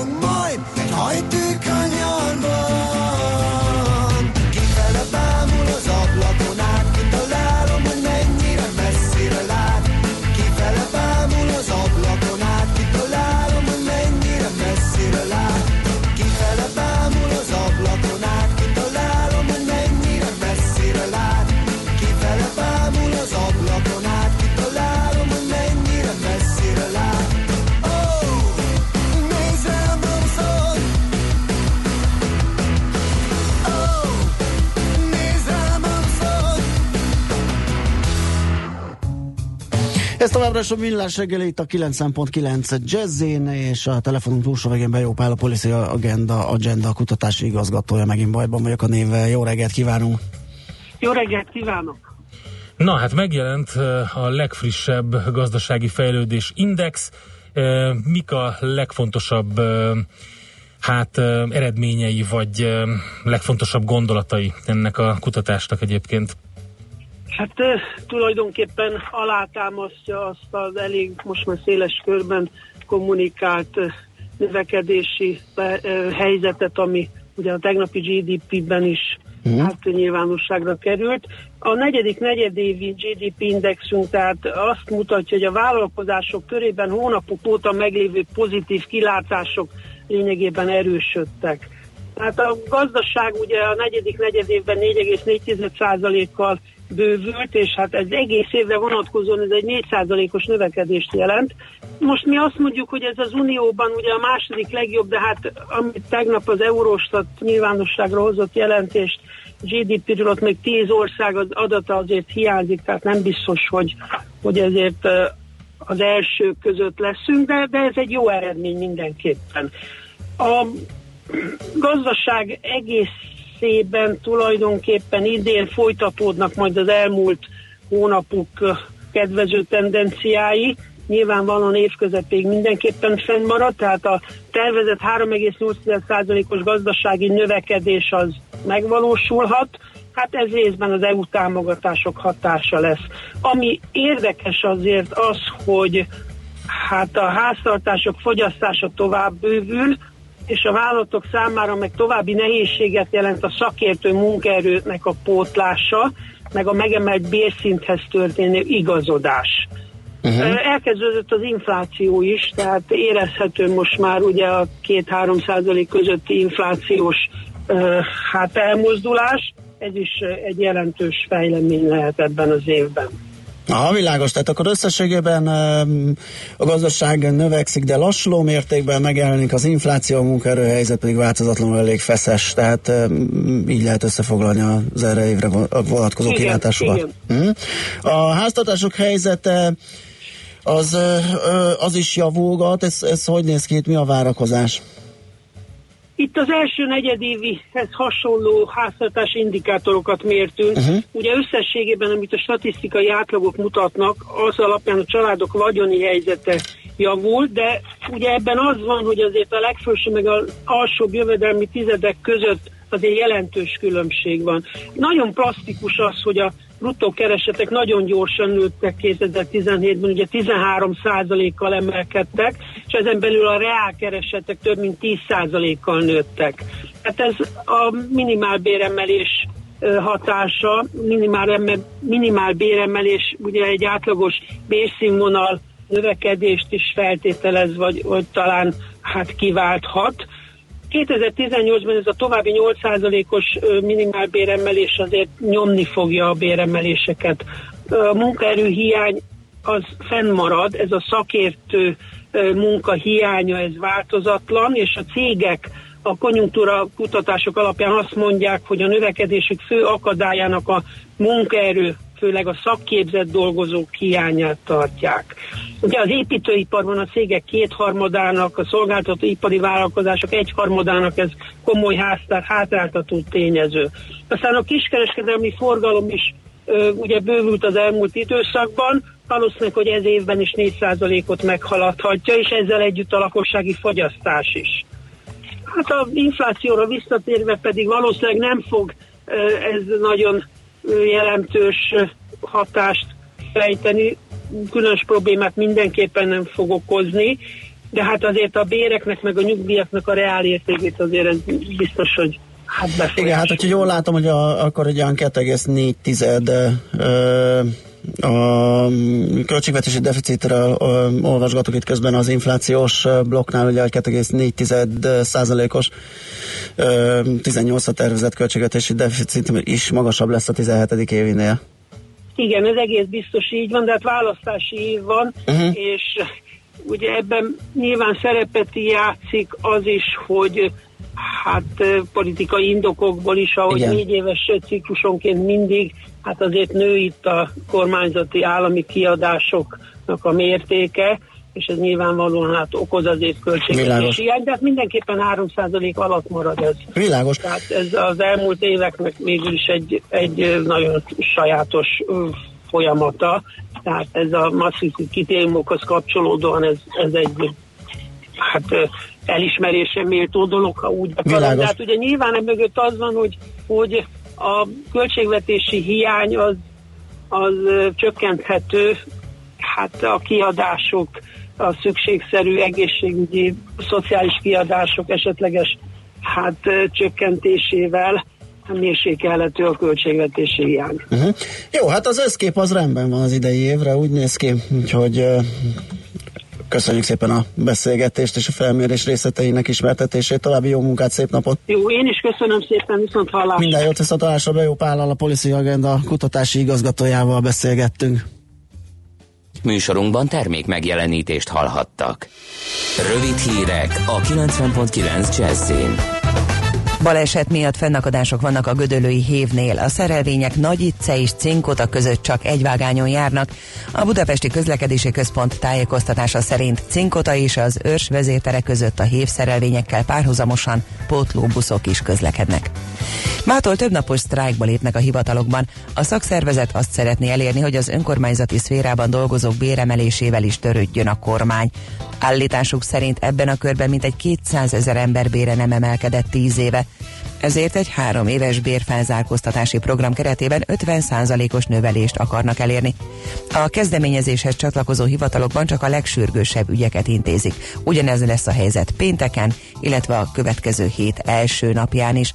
Ez továbbra is a millás reggeli itt a 9.9 Jazzin, és a telefonunk túlsó végén Bejó Pál, a Policy Agenda, Agenda kutatási igazgatója, megint bajban vagyok a névvel. Jó reggelt kívánunk!
Jó reggelt kívánok!
Na hát megjelent a legfrissebb gazdasági fejlődés index. Mik a legfontosabb hát eredményei, vagy legfontosabb gondolatai ennek a kutatásnak egyébként?
Hát tulajdonképpen alátámasztja azt az elég most már széles körben kommunikált növekedési helyzetet, ami ugye a tegnapi GDP-ben is
Mhm.
hát nyilvánosságra került. A negyedik negyedévi GDP indexünk tehát azt mutatja, hogy a vállalkozások körében hónapok óta meglévő pozitív kilátások lényegében erősödtek. Hát a gazdaság ugye a negyedik negyedévben 4,4%-kal bővült, és hát ez egész évre vonatkozóan ez egy 4%-os növekedést jelent. Most mi azt mondjuk, hogy ez az Unióban ugye a második legjobb, de hát amit tegnap az Eurostat nyilvánosságra hozott jelentést GDP-ről ott még 10 ország az adata azért hiányzik, tehát nem biztos, hogy, hogy ezért az első között leszünk, de, de ez egy jó eredmény mindenképpen. A gazdaság egészében tulajdonképpen idén folytatódnak majd az elmúlt hónapok kedvező tendenciái. Nyilvánvalóan évközepéig mindenképpen fennmarad, tehát a tervezett 3,8%-os gazdasági növekedés az megvalósulhat. Hát ez részben az EU támogatások hatása lesz. Ami érdekes azért az, hogy hát a háztartások fogyasztása tovább bővül, és a vállalatok számára meg további nehézséget jelent a szakértő munkaerőnek a pótlása, meg a megemelt bérszinthez történő igazodás. Uh-huh. Elkezdődött az infláció is, tehát érezhető most már ugye a 2-3 százalék közötti inflációs hát elmozdulás, ez is egy jelentős fejlemény lehet ebben az évben.
Aha, világos, tehát akkor összességében a gazdaság növekszik, de lassuló mértékben megjelenik az infláció, a munkaerőhelyzet pedig változatlanul elég feszes, tehát így lehet összefoglalni az erre évre vonatkozó kilátásokat. Hm? A háztartások helyzete az, az is javulgat, ez, ez hogy néz ki, itt mi a várakozás?
Itt az első negyedévihez hasonló háztartási indikátorokat mértünk.
Uh-huh.
Ugye összességében, amit a statisztikai átlagok mutatnak, az alapján a családok vagyoni helyzete javul, de ugye ebben az van, hogy azért a legfelső meg az alsóbb jövedelmi tizedek között azért jelentős különbség van. Nagyon plastikus az, hogy a bruttó keresetek nagyon gyorsan nőttek 2017-ben, ugye 13% kal emelkedtek, és ezen belül a reál keresetek több mint 10% kal nőttek. Hát ez a minimál béremelés ö, hatása, minimál, minimál béremelés ugye egy átlagos bérszínvonal növekedést is feltételez, vagy, vagy talán hát kiválthat. 2018-ban ez a további 8%-os ö, minimálbéremelés azért nyomni fogja a béremeléseket. A munkaerőhiány az fennmarad, ez a szakértő munka hiánya, ez változatlan, és a cégek a konjunktúra kutatások alapján azt mondják, hogy a növekedésük fő akadályának a munkaerő főleg a szakképzett dolgozók hiányát tartják. Ugye az építőiparban a cégek kétharmadának, a szolgáltatóipari vállalkozások egyharmadának ez komoly háztár, hátráltató tényező. Aztán a kiskereskedelmi forgalom is ö, ugye bővült az elmúlt időszakban, valószínűleg, hogy ez évben is 4%-ot meghaladhatja, és ezzel együtt a lakossági fogyasztás is. Hát a inflációra visszatérve pedig valószínűleg nem fog ez nagyon jelentős hatást fejteni, különös problémát mindenképpen nem fog okozni, de hát azért a béreknek meg a nyugdíjaknak a reál értékét azért ez biztos, hogy hát befolyás.
Igen, hát hogyha jól látom, hogy a, akkor egy olyan 2,4 ö, a költségvetési deficitről olvasgatok itt közben az inflációs blokknál, ugye egy 2,4 százalékos 18 a tervezett költségvetési deficit is magasabb lesz a 17. évinél.
Igen, ez egész biztos így van, de hát választási év van, uh-huh. és ugye ebben nyilván szerepet játszik az is, hogy hát politikai indokokból is, ahogy
Igen.
négy éves ciklusonként mindig, hát azért nő itt a kormányzati állami kiadásoknak a mértéke, és ez nyilvánvalóan hát okoz azért
Világos.
költségvetési hiányt, de hát mindenképpen 3% alatt marad ez.
Világos.
Tehát ez az elmúlt éveknek végül is egy, egy nagyon sajátos folyamata, tehát ez a masszív kritériumokhoz kapcsolódóan ez, ez egy hát elismerésre méltó dolog, ha úgy akarom. De hát ugye nyilván e mögött az van, hogy, hogy a költségvetési hiány az, az csökkenthető, hát a kiadások, a szükségszerű egészségügyi, szociális kiadások esetleges hát csökkentésével mérsékelhető a költségvetési hiány.
Uh-huh. Jó, hát az összkép az rendben van az idei évre, úgy néz ki, úgyhogy uh, köszönjük szépen a beszélgetést és a felmérés részleteinek ismertetését. További jó munkát, szép napot!
Jó, én is köszönöm szépen, viszont hallásra.
Minden jót viszontalásra, Bejó Pállal, a Policy Agenda kutatási igazgatójával beszélgettünk.
Műsorunkban termék megjelenítést hallhattak. Rövid hírek a 90.9 Jazzin.
Baleset miatt fennakadások vannak a Gödöllői hévnél. A szerelvények Nagyitce és Cinkota között csak egy vágányon járnak. A Budapesti Közlekedési Központ tájékoztatása szerint Cinkota és az őrs vezértere között a hév szerelvényekkel párhuzamosan pótlóbuszok is közlekednek. Mától több napos sztrájkba lépnek a hivatalokban. A szakszervezet azt szeretné elérni, hogy az önkormányzati szférában dolgozók béremelésével is törődjön a kormány. Állításuk szerint ebben a körben mintegy 200 ezer ember bére nem emelkedett 10 éve. Ezért egy három éves bérfelzárkóztatási program keretében 50%-os növelést akarnak elérni. A kezdeményezéshez csatlakozó hivatalokban csak a legsürgősebb ügyeket intézik. Ugyanez lesz a helyzet pénteken, illetve a következő hét első napján is.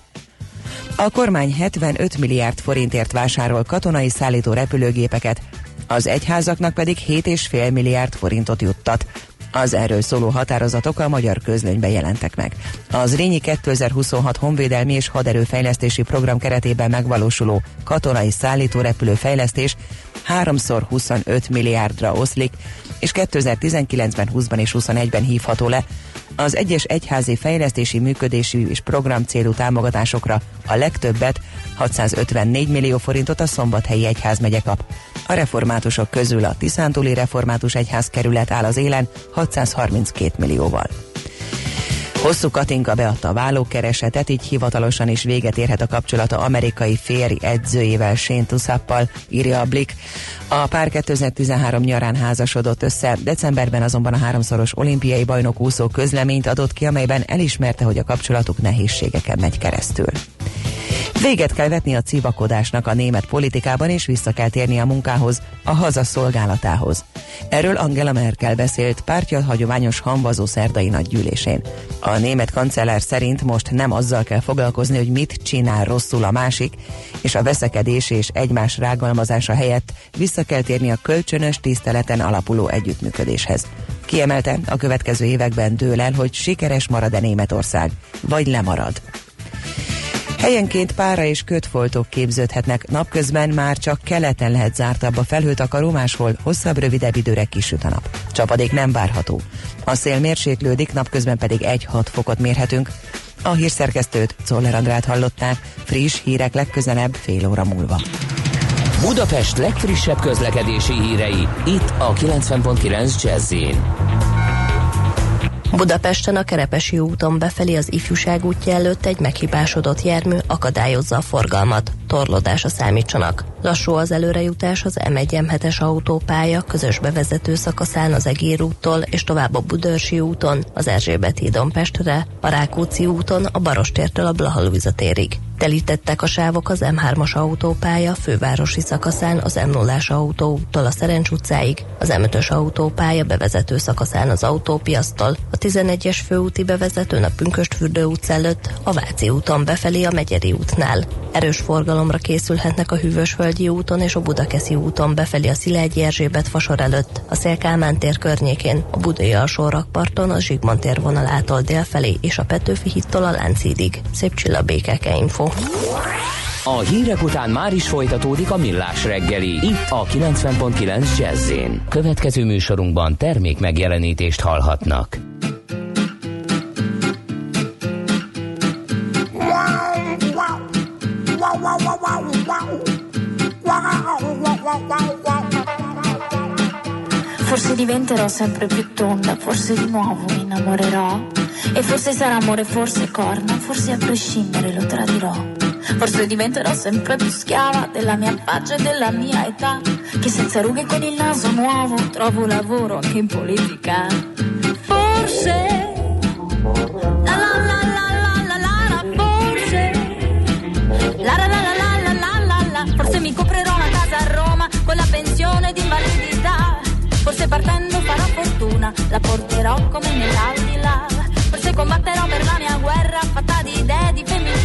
A kormány 75 milliárd forintért vásárol katonai szállító repülőgépeket, az egyházaknak pedig 7,5 milliárd forintot juttat. Az erről szóló határozatok a magyar közlönyben jelentek meg. Az Rényi 2026 honvédelmi és haderőfejlesztési program keretében megvalósuló katonai szállítórepülő fejlesztés 3x 25 milliárdra oszlik, és 2019-ben, 20-ban és 21-ben hívható le. Az egyes egyházi fejlesztési működési és program célú támogatásokra a legtöbbet 654 millió forintot a Szombathelyi Egyházmegye kap. A reformátusok közül a Tiszántúli Református Egyház kerület áll az élen 632 millióval. Hosszú Katinka beadta a vállókeresetet, így hivatalosan is véget érhet a kapcsolata amerikai férj edzőjével Shane Tussappal, írja a Blick. A pár 2013 nyarán házasodott össze, decemberben azonban a háromszoros olimpiai bajnok úszó közleményt adott ki, amelyben elismerte, hogy a kapcsolatuk nehézségeken megy keresztül. Véget kell vetni a civakodásnak a német politikában, és vissza kell térni a munkához, a haza szolgálatához. Erről Angela Merkel beszélt pártja hagyományos hamvazó szerdai nagygyűlésén. A német kancellár szerint most nem azzal kell foglalkozni, hogy mit csinál rosszul a másik, és a veszekedés és egymás rágalmazása helyett vissza kell térni a kölcsönös tiszteleten alapuló együttműködéshez. Kiemelte, a következő években dől el, hogy sikeres marad-e Németország, vagy lemarad. Helyenként pára és kötfoltok képződhetnek, napközben már csak keleten lehet zártabb a felhőtakaró, máshol hosszabb, rövidebb időre kisüt a nap. Csapadék nem várható. A szél mérséklődik, napközben pedig 1-6 fokot mérhetünk. A hírszerkesztőt, Czoller Andrát hallották, friss hírek legközelebb fél óra múlva.
Budapest legfrissebb közlekedési hírei, itt a 90.9 jazz
Budapesten a Kerepesi úton befelé az ifjúság útja előtt egy meghibásodott jármű akadályozza a forgalmat. Torlódásra számítsanak. Lassú az előrejutás az M1-M7-es autópálya közös bevezető szakaszán az Egér úttól és tovább a Budörsi úton, az Erzsébet hídon Pestre, a Rákóczi úton a Barostértől a Blahalújza térig. Telítettek a sávok az M3-as autópálya fővárosi szakaszán az m 0 autóúttól a Szerencs utcáig, az M5-ös autópálya bevezető szakaszán az autópiasztól, a 11-es főúti bevezetőn a Pünköstfürdő utca előtt, a Váci úton befelé a Megyeri útnál. Erős forgalomra készülhetnek a Hűvösvölgyi úton és a Budakeszi úton befelé a Szilágyi Erzsébet fasor előtt, a Szélkámán tér környékén, a Budai alsó rakparton a Zsigmond tér vonalától délfelé és a Petőfi hittól a Lánchídig. Szép csillabékeke info.
A hírek után már is folytatódik a millás reggeli, itt a 90.9 jazz Következő műsorunkban termék megjelenítést hallhatnak.
Forse diventerò sempre più tonda, forse di nuovo mi innamorerò. E forse sarà amore, forse corna, forse a prescindere lo tradirò. Forse diventerò sempre più schiava della mia faccia e della mia età. Che senza rughe con il naso nuovo trovo lavoro anche in politica. Forse. Forse partendo farò fortuna, la porterò come nell'aldilà. Forse combatterò per la mia guerra fatta di idee di femminilità.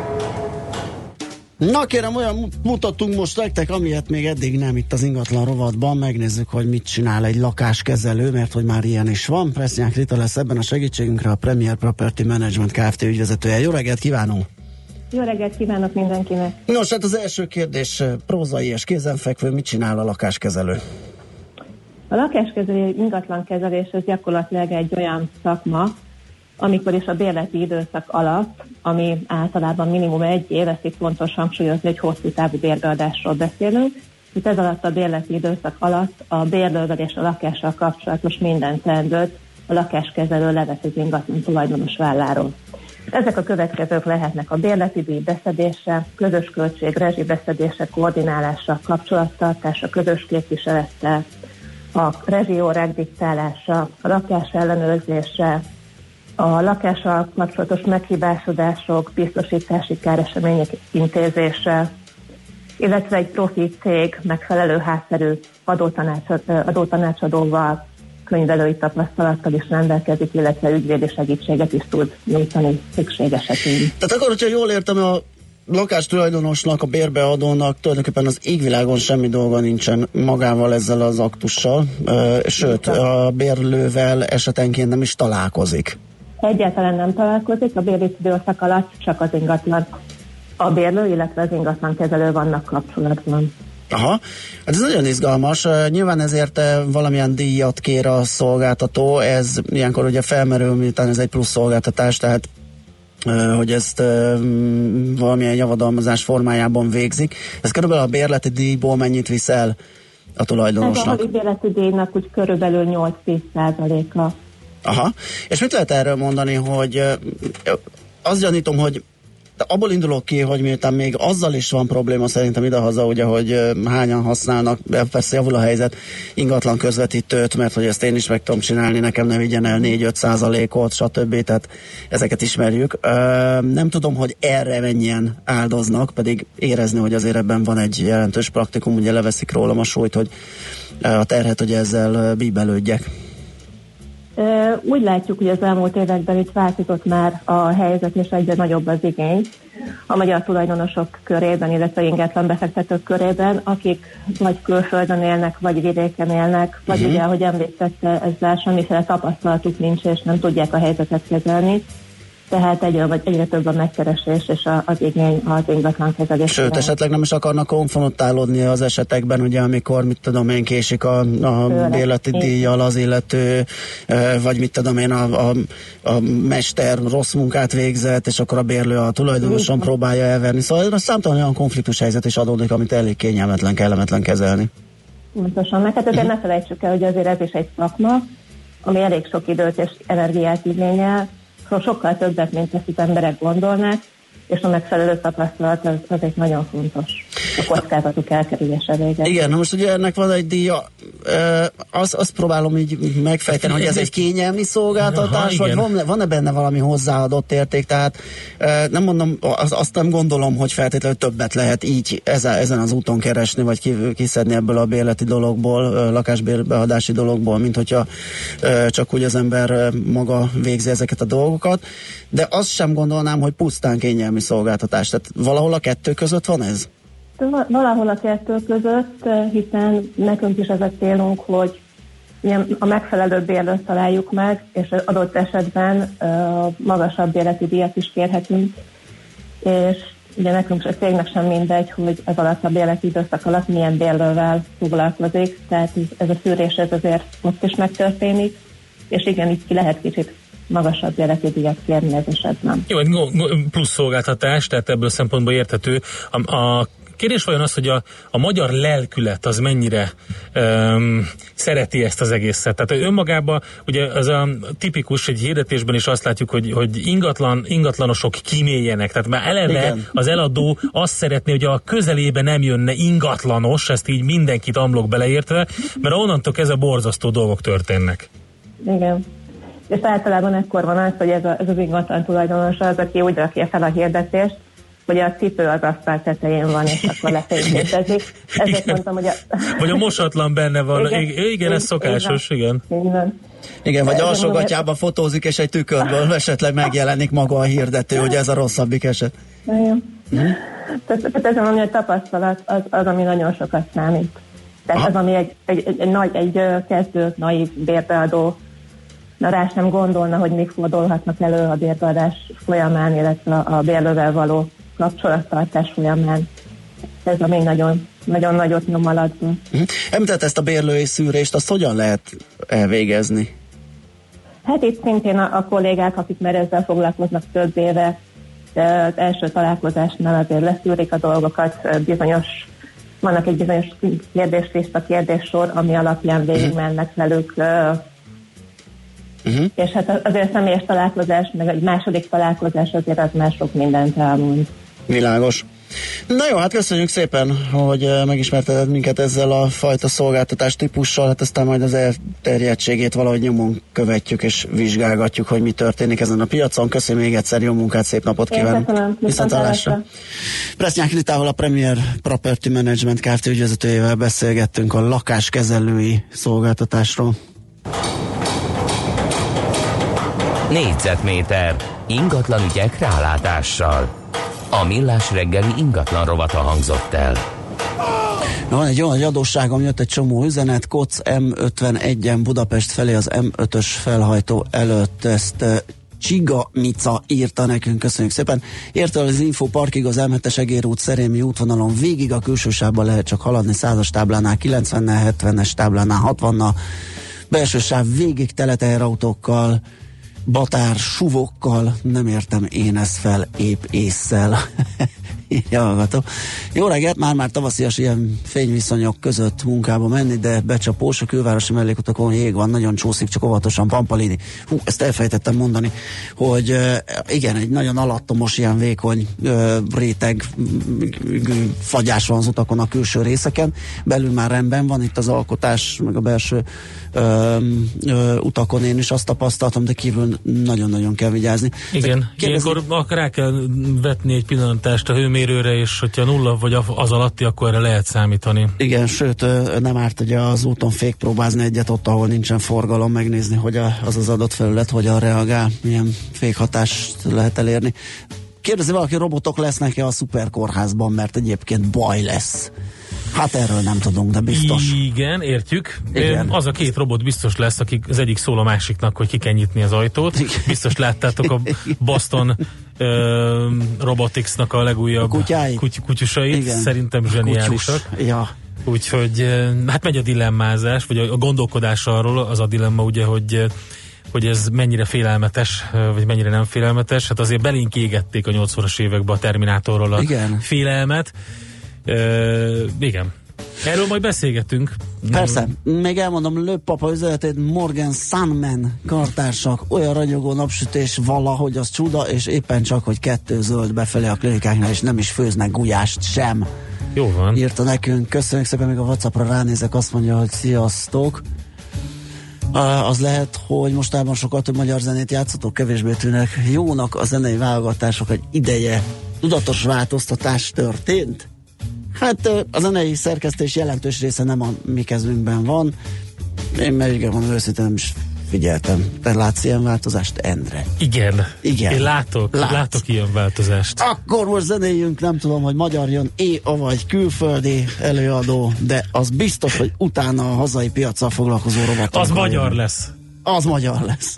Na kérem, olyan mut- mutatunk most nektek, amilyet még eddig nem itt az ingatlan rovatban. Megnézzük, hogy mit csinál egy lakáskezelő, mert hogy már ilyen is van. Presznyák Rita lesz ebben a segítségünkre, a Premier Property Management Kft. ügyvezetője. Jó reggelt kívánunk!
Jó reggelt kívánok mindenkinek!
Nos, hát az első kérdés prózai és kézenfekvő, mit csinál a lakáskezelő?
A lakáskezelő ingatlankezelés az gyakorlatilag egy olyan szakma, amikor is a bérleti időszak alatt, ami általában minimum egy év, ezt itt fontos hangsúlyozni, hogy hosszú távú bérbeadásról beszélünk. Itt ez alatt a bérleti időszak alatt a bérlővel és a lakással kapcsolatos minden teendőt a lakáskezelő levesz az ingatlan tulajdonos válláról. Ezek a következők lehetnek a bérleti díj beszedése, közös költség, rezsibeszedése, koordinálása, kapcsolattartása, közös képviselettel, a rezsiórák diktálása, a lakás ellenőrzése, a lakással kapcsolatos meghibásodások, biztosítási káresemények intézése, illetve egy profi cég megfelelő hátterű adótanácsad, adótanácsadóval, könyvelői tapasztalattal is rendelkezik, illetve ügyvédi segítséget is tud nyújtani szükség esetén.
Tehát akkor, hogyha jól értem, a lakás tulajdonosnak, a bérbeadónak tulajdonképpen az égvilágon semmi dolga nincsen magával ezzel az aktussal, sőt, a bérlővel esetenként nem is találkozik.
Egyáltalán nem találkozik, a bérleti időszak alatt csak az ingatlan, a bérlő, illetve az ingatlan kezelő vannak kapcsolatban.
Aha, hát ez nagyon izgalmas. Nyilván ezért valamilyen díjat kér a szolgáltató, ez ilyenkor ugye felmerül, miután ez egy plusz szolgáltatás, tehát hogy ezt valamilyen javadalmazás formájában végzik. Ez körülbelül a bérleti díjból mennyit viszel a
Ez a
tulajdonosnak?
bérleti díjnak úgy körülbelül 8-10 százaléka.
Aha. És mit lehet erről mondani, hogy azt gyanítom, hogy abból indulok ki, hogy miután még azzal is van probléma szerintem idehaza, ugye, hogy hányan használnak, persze javul a helyzet, ingatlan közvetítőt, mert hogy ezt én is meg tudom csinálni, nekem ne vigyen el 4-5 százalékot, stb. Tehát ezeket ismerjük. Nem tudom, hogy erre mennyien áldoznak, pedig érezni, hogy azért ebben van egy jelentős praktikum, ugye leveszik rólam a súlyt, hogy a terhet, hogy ezzel bíbelődjek.
Úgy látjuk, hogy az elmúlt években itt változott már a helyzet, és egyre nagyobb az igény a magyar tulajdonosok körében, illetve ingatlan befektetők körében, akik vagy külföldön élnek, vagy vidéken élnek, vagy
Mhm.
ugye, ahogy említette, ezzel semmiféle tapasztalatuk nincs, és nem tudják a helyzetet kezelni. Tehát egyre, vagy egyre több a megkeresés és a, az igény az ingatlan kezelésre.
Sőt, esetleg nem is akarnak konfrontálódni az esetekben, ugye, amikor, mit tudom én, késik a, a
Igen.
díjjal az illető, vagy mit tudom én, a, a, a mester rossz munkát végzett, és akkor a bérlő a tulajdonoson próbálja elverni. Szóval számtalan olyan konfliktus helyzet is adódik, amit elég kényelmetlen, kellemetlen kezelni.
Pontosan, meg hát azért ne felejtsük el, hogy azért ez is egy szakma, ami elég sok időt és energiát igényel, sokkal többet, mint ezt az emberek gondolnák, és a megfelelő tapasztalat az, az egy nagyon fontos. A kockázatuk elkerülése véget.
Igen, na most ugye ennek van egy díja, azt, azt próbálom így megfejteni, hogy ez egy kényelmi szolgáltatás,
Aha,
vagy van, van-e benne valami hozzáadott érték, tehát nem mondom, az, azt nem gondolom, hogy feltétlenül többet lehet így ezen, ezen az úton keresni, vagy ki, kiszedni ebből a bérleti dologból, lakásbérbeadási dologból, mint hogyha ö, csak úgy az ember maga végzi ezeket a dolgokat, de azt sem gondolnám, hogy pusztán kényelmi szolgáltatás, tehát valahol a kettő között van ez?
Va- Valahol a kettő között, eh, hiszen nekünk is az a célunk, hogy ilyen a megfelelő bérlőt találjuk meg, és adott esetben ö, magasabb bérleti díjat is kérhetünk, és ugye nekünk a cégnek sem mindegy, hogy ez alatt a bérleti időszak alatt milyen bérlővel foglalkozik, tehát ez- ez a szűrés ez azért ott is megtörténik, és igen, így ki lehet kicsit magasabb díjat kérni ez esetben.
Jó, egy plusz szolgáltatás, tehát ebből a szempontból érthető. A, a kérdés vajon az, hogy a, a magyar lelkület az mennyire um, szereti ezt az egészet. Tehát önmagában ugye az a tipikus, egy hirdetésben is azt látjuk, hogy, hogy ingatlan, ingatlanosok kiméljenek. Tehát már eleve
Igen.
az eladó azt szeretné, hogy a közelébe nem jönne ingatlanos, ezt így mindenkit amlok beleértve, mert onnantól kezdve borzasztó dolgok történnek.
Igen. És általában ekkor van az, hogy ez, a, ez az ingatlan tulajdonos az, aki úgy rakja fel a hirdetést, hogy a cipő az asztal tetején van, és akkor lefényképezik. Ezért mondtam, hogy a...
Vagy a mosatlan benne van. Igen,
Igen.
igen, igen ez szokásos, igen.
Igen.
Igen, vagy
Ez
alsógatjában fotózik, és egy tükörből esetleg megjelenik maga a hirdető, hogy ez a rosszabbik eset.
Igen. Tehát, tehát ezen, ami a tapasztalat, az, az, ami nagyon sokat számít. Tehát az, ami egy, egy, egy, egy, nagy, egy kezdő, naív bérbeadó na rá sem gondolna, hogy mik fordulhatnak elő a bérbeadás folyamán, illetve a bérlővel való kapcsolattartás folyamán. Ez a még nagyon, nagyon nagyot nyom alatba.
Mhm. Említett ezt a bérlői szűrést, azt hogyan lehet elvégezni?
Hát itt szintén a, a kollégák, akik már ezzel foglalkoznak több éve, de az első találkozásnál azért leszűrik a dolgokat, bizonyos, vannak egy bizonyos kérdéslista, kérdéssor, ami alapján végigmennek velük ö,
Uh-huh.
És hát azért személyes találkozás, meg egy második találkozás azért az már sok mindent elmond.
Világos. Na jó, hát köszönjük szépen, hogy eh, megismerteted minket ezzel a fajta szolgáltatás típussal, hát aztán majd az elterjedtségét valahogy nyomon követjük és vizsgálgatjuk, hogy mi történik ezen a piacon. Köszönöm még egyszer, jó munkát, szép napot kívánok!
köszönöm,
Viszontlátásra! Presznyák Ritával a Premier Property Management Kft. ügyvezetőjével beszélgettünk a lakáskezelői szolgáltatásról.
Négyzetméter. Ingatlan ügyek rálátással. A millás reggeli ingatlan rovata hangzott el.
Van egy olyan adósságom, jött egy csomó üzenet, Koc M51-en Budapest felé az M5-ös felhajtó előtt, ezt eh, Csiga Mica írta nekünk, köszönjük szépen. Érte az Info Parkig az M7-es Egér út Szerémi útvonalon. Végig a külső lehet csak haladni, 100-as táblánál 90-nel, 70-es táblánál 60-nal, belső sáv végig tele teherautókkal, batár suvokkal, nem értem én ezt fel épp észszel. Írja hallgató. Jó reggelt, már-már tavaszias ilyen fényviszonyok között munkába menni, de becsapós, a külvárosi mellékutakon jég van, nagyon csúszik, csak óvatosan Pampalini. Hú, ezt elfejtettem mondani, hogy igen, egy nagyon alattomos, ilyen vékony réteg fagyás van az utakon a külső részeken, belül már rendben van, itt az alkotás, meg a belső ö, ö, utakon én is azt tapasztaltam, de kívül nagyon-nagyon kell vigyázni.
Igen,
Kérdezni-
ilyenkor akkor rá kell vetni egy pillantást a hőmérőre, és hogyha nulla vagy az alatti, akkor erre lehet számítani.
Igen, sőt, nem árt ugye az úton fékpróbázni egyet ott, ahol nincsen forgalom, megnézni, hogy az az adott felület hogyan reagál, milyen fékhatást lehet elérni. Kérdezi valaki, robotok lesznek-e a szuperkórházban, mert egyébként baj lesz. Hát erről nem tudunk, de biztos.
Igen, értjük.
Igen.
Az a két robot biztos lesz, akik az egyik szól a másiknak, hogy ki kell nyitni az ajtót. Biztos láttátok a Boston ö, Robotics-nak a legújabb
A kutyái?
kuty- kutyusait.
Igen.
Szerintem zseniálisak.
Kutyus. Ja.
Úgyhogy hát megy a dilemmázás, vagy a gondolkodás arról, az a dilemma ugye, hogy hogy ez mennyire félelmetes, vagy mennyire nem félelmetes. Hát azért belénk égették a 80-as években a Terminátorról a
Igen.
félelmet. Ö, igen. Erről majd beszélgetünk.
Persze, még elmondom, lőpapa üzenetét Morgan Sunman kartársak, olyan ragyogó napsütés valahogy az csuda, és éppen csak, hogy kettő zöld befelé a klinikáknál, és nem is főznek gulyást sem.
Jó van.
Írta nekünk, köszönjük szépen, még a Whatsappra ránézek, azt mondja, hogy sziasztok. Az lehet, hogy mostában sokkal több magyar zenét játszotok, kevésbé tűnnek jónak a zenei válogatások, egy ideje tudatos változtatás történt. Hát a zenei szerkesztés jelentős része nem a mi kezünkben van. Én meg igen, mondom őszintén nem is figyeltem. Te látsz ilyen változást, Endre?
Igen.
Igen.
Én látok,
Látsz.
látok ilyen változást.
Akkor most zenéljünk, nem tudom, hogy magyar jön, é, vagy külföldi előadó, de az biztos, hogy utána a hazai piacsal foglalkozó robotok.
Az magyar lesz.
Az magyar lesz.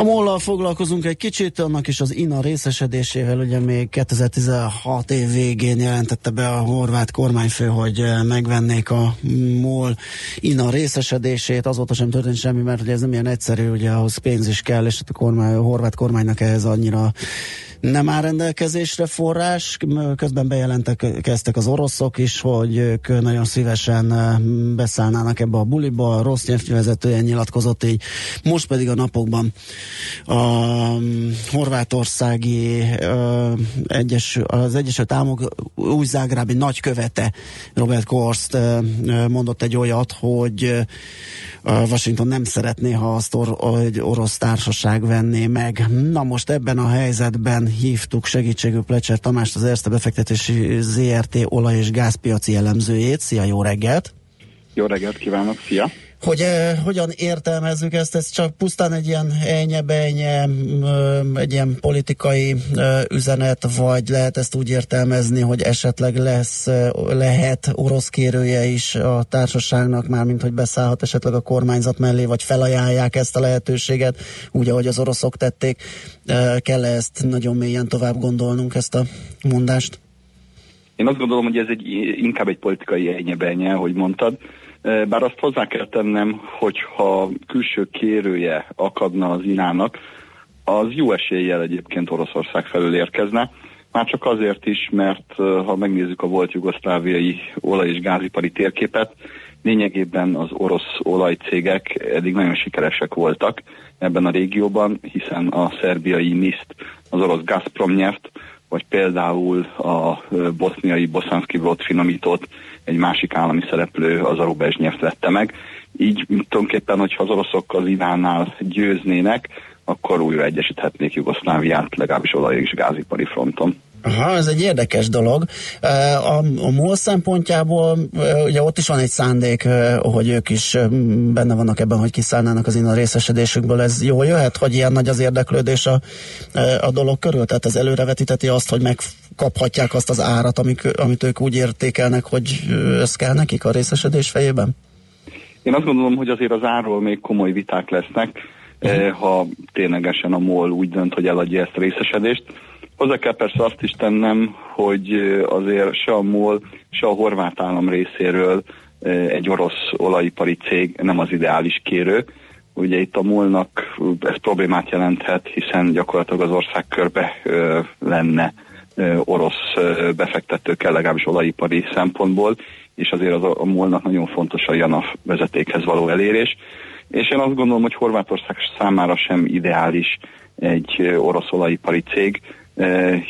A mollal foglalkozunk egy kicsit, annak is az INA részesedésével, ugye még 2016 év végén jelentette be a horvát kormányfő, hogy eh, megvennék a MOL INA részesedését, azóta sem történt semmi, mert ugye ez nem ilyen egyszerű, ugye ahhoz pénz is kell, és a, kormány, a horvát kormánynak ehhez annyira nem áll rendelkezésre forrás, közben bejelentek kezdtek az oroszok is, hogy ők nagyon szívesen beszállnának ebbe a buliba, a rossz nyelvvezetője nyilatkozott így, most pedig a napokban a horvátországi egyes, az Egyesült Államok új zágrábi nagykövete Robert Korst mondott egy olyat, hogy Washington nem szeretné, ha azt or- egy orosz társaság venné meg. Na most ebben a helyzetben hívtuk segítségül Plecser Tamást, az Erste befektetési ZRT olaj- és gázpiaci elemzőjét. Szia, jó reggelt!
Jó reggelt kívánok, szia!
Hogy eh, hogyan értelmezzük ezt, ez csak pusztán egy ilyen ennye-benye, egy ilyen politikai eh, üzenet, vagy lehet ezt úgy értelmezni, hogy esetleg lesz, eh, lehet orosz kérője is a társaságnak, már mint hogy beszállhat esetleg a kormányzat mellé, vagy felajánlják ezt a lehetőséget, úgy, ahogy az oroszok tették. Eh, kell ezt nagyon mélyen tovább gondolnunk, ezt a mondást?
Én azt gondolom, hogy ez egy, inkább egy politikai ennye hogy mondtad. Bár azt hozzá kell tennem, hogyha külső kérője akadna az irának, az jó eséllyel egyébként Oroszország felől érkezne. Már csak azért is, mert ha megnézzük a volt jugoszláviai olaj- és gázipari térképet, lényegében az orosz olajcégek eddig nagyon sikeresek voltak ebben a régióban, hiszen a szerbiai NIST az orosz Gazprom nyert, vagy például a boszniai boszanszki volt finomított egy másik állami szereplő az Arubezsnyert vette meg. Így tulajdonképpen, hogyha az oroszok az Iránnál győznének, akkor újra egyesíthetnék Jugoszláviát, legalábbis olaj- és gázipari fronton.
Aha, ez egy érdekes dolog. A, a MOL szempontjából ugye ott is van egy szándék, hogy ők is benne vannak ebben, hogy kiszállnának az innen részesedésükből. Ez jól jöhet, hogy ilyen nagy az érdeklődés a, a dolog körül? Tehát ez előrevetíteti azt, hogy megkaphatják azt az árat, amik, amit ők úgy értékelnek, hogy ez kell nekik a részesedés fejében?
Én azt gondolom, hogy azért az árról még komoly viták lesznek, uh-huh. ha ténylegesen a MOL úgy dönt, hogy eladja ezt a részesedést Hozzá kell persze azt is tennem, hogy azért se a MOL, se a horvát állam részéről egy orosz olajipari cég nem az ideális kérő. Ugye itt a molnak ez problémát jelenthet, hiszen gyakorlatilag az ország körbe lenne orosz befektetőkkel, legalábbis olajipari szempontból, és azért az a molnak nagyon fontos a JANAF vezetékhez való elérés. És én azt gondolom, hogy Horvátország számára sem ideális egy orosz olajipari cég,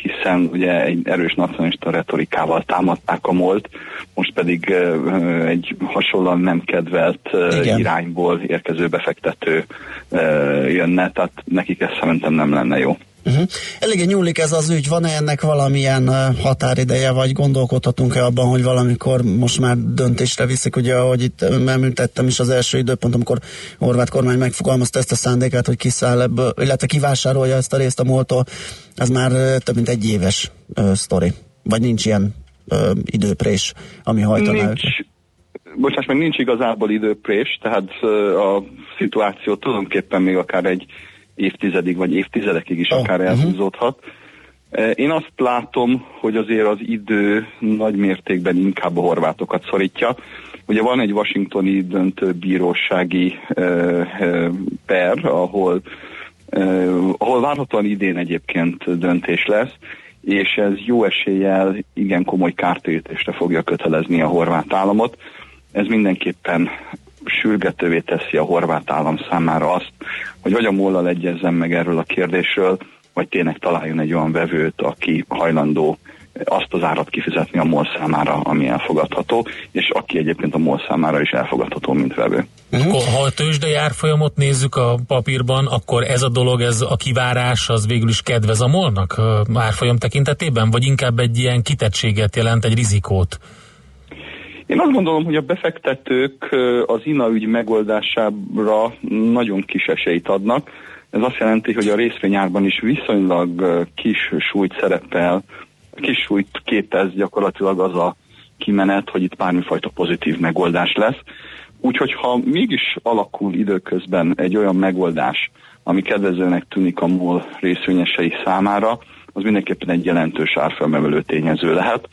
hiszen ugye egy erős nacionalista retorikával támadták a molt, most pedig egy hasonlóan nem kedvelt Igen. irányból érkező befektető jönne, tehát nekik ez szerintem nem lenne jó.
Uh-huh. Eléggé nyúlik ez az ügy, van-e ennek valamilyen uh, határideje, vagy gondolkodhatunk-e abban, hogy valamikor most már döntésre viszik, ugye, ahogy itt említettem is az első időpont, amikor a horvát kormány megfogalmazta ezt a szándékát, hogy kiszáll ebből, illetve kivásárolja ezt a részt a moltól, ez már uh, több mint egy éves uh, sztori. Vagy nincs ilyen uh, időprés, ami hajtaná
nincs, Bocsás, meg nincs igazából időprés, tehát a szituáció tulajdonképpen még akár egy évtizedig vagy évtizedekig is akár uh-huh. elhúzódhat. Én azt látom, hogy azért az idő nagy mértékben inkább a horvátokat szorítja. Ugye van egy washingtoni döntőbírósági per, ahol, ahol várhatóan idén egyébként döntés lesz, és ez jó eséllyel igen komoly kártérítésre fogja kötelezni a horvát államot. Ez mindenképpen sürgetővé teszi a horvát állam számára azt, hogy vagy a mollal egyezzen meg erről a kérdésről, vagy tényleg találjon egy olyan vevőt, aki hajlandó azt az árat kifizetni a MOL számára, ami elfogadható, és aki egyébként a MOL számára is elfogadható, mint vevő.
Akkor, ha a tőzsdei árfolyamot nézzük a papírban, akkor ez a dolog, ez a kivárás, az végül is kedvez a molnak árfolyam tekintetében, vagy inkább egy ilyen kitettséget jelent, egy rizikót?
Én azt gondolom, hogy a befektetők az INA ügy megoldására nagyon kis esélyt adnak. Ez azt jelenti, hogy a részvényárban is viszonylag kis súlyt szerepel, kis súlyt képez gyakorlatilag az a kimenet, hogy itt bármifajta pozitív megoldás lesz. Úgyhogy ha mégis alakul időközben egy olyan megoldás, ami kedvezőnek tűnik a MOL részvényesei számára, az mindenképpen egy jelentős árfelmevelő tényező lehet.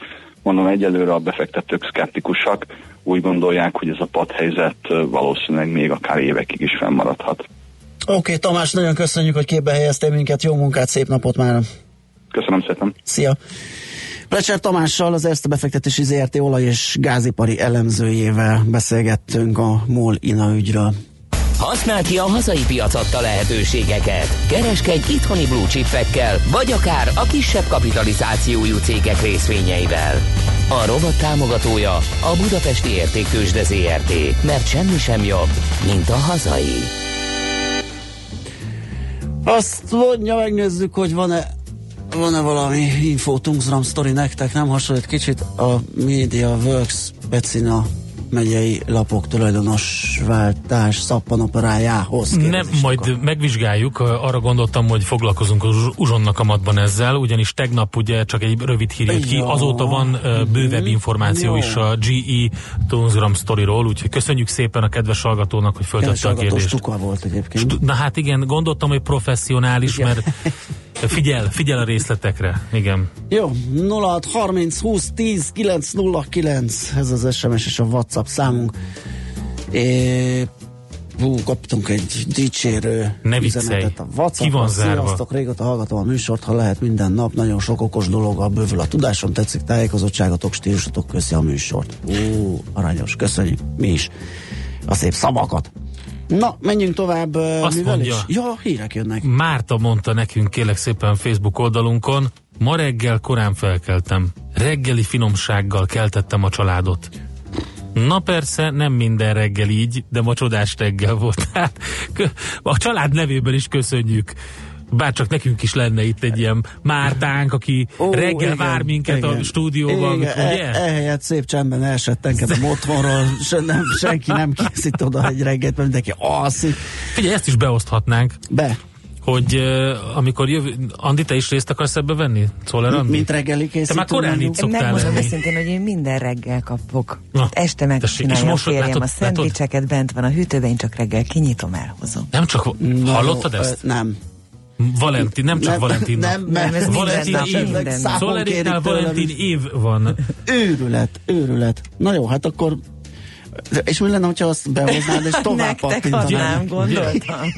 Mondom, egyelőre a befektetők szkeptikusak, úgy gondolják, hogy ez a padhelyzet valószínűleg még akár évekig is fennmaradhat.
Oké, okay, Tamás, nagyon köszönjük, hogy képbe helyeztél minket. Jó munkát, szép napot már.
Köszönöm szépen.
Szia. Plecser Tamással, az Erste befektetési ZRT olaj- és gázipari elemzőjével beszélgettünk a MOL INA ügyről.
Használd ki a hazai piac adta lehetőségeket. Kereskedj itthoni blue chipekkel, vagy akár a kisebb kapitalizációjú cégek részvényeivel. A rovat támogatója a Budapesti Értéktősde ZRT, mert semmi sem jobb, mint a hazai.
Azt mondja, megnézzük, hogy van-e van-e valami info Tungsram sztori nektek, nem hasonlít kicsit a Media Works Becina megyei lapok tulajdonos váltás szappanoperájához.
Nem, majd megvizsgáljuk. Arra gondoltam, hogy foglalkozunk az uzsonnak amatban ezzel, ugyanis tegnap ugye csak egy rövid hír jött ki, azóta van ö, bővebb információ
Jó.
is a GE Tunzgram sztoriról, úgyhogy köszönjük szépen a kedves hallgatónak, hogy föltette a kérdést.
volt egyébként.
Na hát igen, gondoltam, hogy professzionális,
Igen.
mert figyel, figyel a részletekre. Igen.
Jó, 06 30 20 10 909, ez az SMS és a WhatsApp számunk. É, hú, kaptunk egy dicsérő
Ne
üzenetet a WhatsApp.
Ki van zárva?
Sziasztok, régóta hallgatom a műsort, ha lehet minden nap, nagyon sok okos dologgal bővül a tudásom, tetszik tájékozottságotok, stílusotok, köszi a műsort. Ú, aranyos, köszönjük, mi is a szép szavakat. Na, menjünk tovább.
Azt
mivel
mondja.
is? Ja, hírek jönnek.
Márta mondta nekünk, kérlek szépen Facebook oldalunkon, ma reggel korán felkeltem. Reggeli finomsággal keltettem a családot. Na persze, nem minden reggel így, de ma csodás reggel volt. Hát, a család nevében is köszönjük. Bár csak nekünk is lenne itt egy ilyen Mártánk, aki
Ó,
reggel
igen,
vár minket
igen.
a stúdióban,
Igen,
ugye?
E, ehelyett szép csendben elsettenkedem otthonról, se, nem, senki nem készít oda egy reggelt, mert mindenki alszik.
Figyelj, ezt is beoszthatnánk.
Be.
Hogy uh, amikor jövő... Andi, te is részt akarsz ebbe venni? Szóval Andi?
Mint reggeli
Te
készítő.
már korán itt szoktál
megmondom őszintén, hogy én minden reggel kapok.
Na,
Este megcsinálja
és
a
most
férjem
látod-
a szendvicseket, bent van a hűtőben, én csak reggel kinyitom, elhozom.
Nem csak...
Na,
hallottad
jó,
ezt?
ö, Nem.
Valentin, nem csak
Nem,
Valentin
nem, nem, ez
Valentin
nap,
év.
nap.
Tőlem
Valentin év van.
Őrület, őrület. Na jó, hát akkor és mi lenne, hogyha azt behoznád, és tovább
adnám, gondoltam.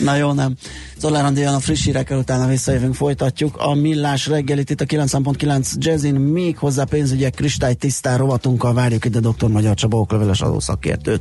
Na jó, nem. Zoller Andrián a friss hírekkel utána visszajövünk, folytatjuk. A millás reggelit itt a 9.9 Jazzin, még hozzá pénzügyek kristály tisztán rovatunkkal várjuk ide dr. Magyar Csaba okleveles adószakértőt.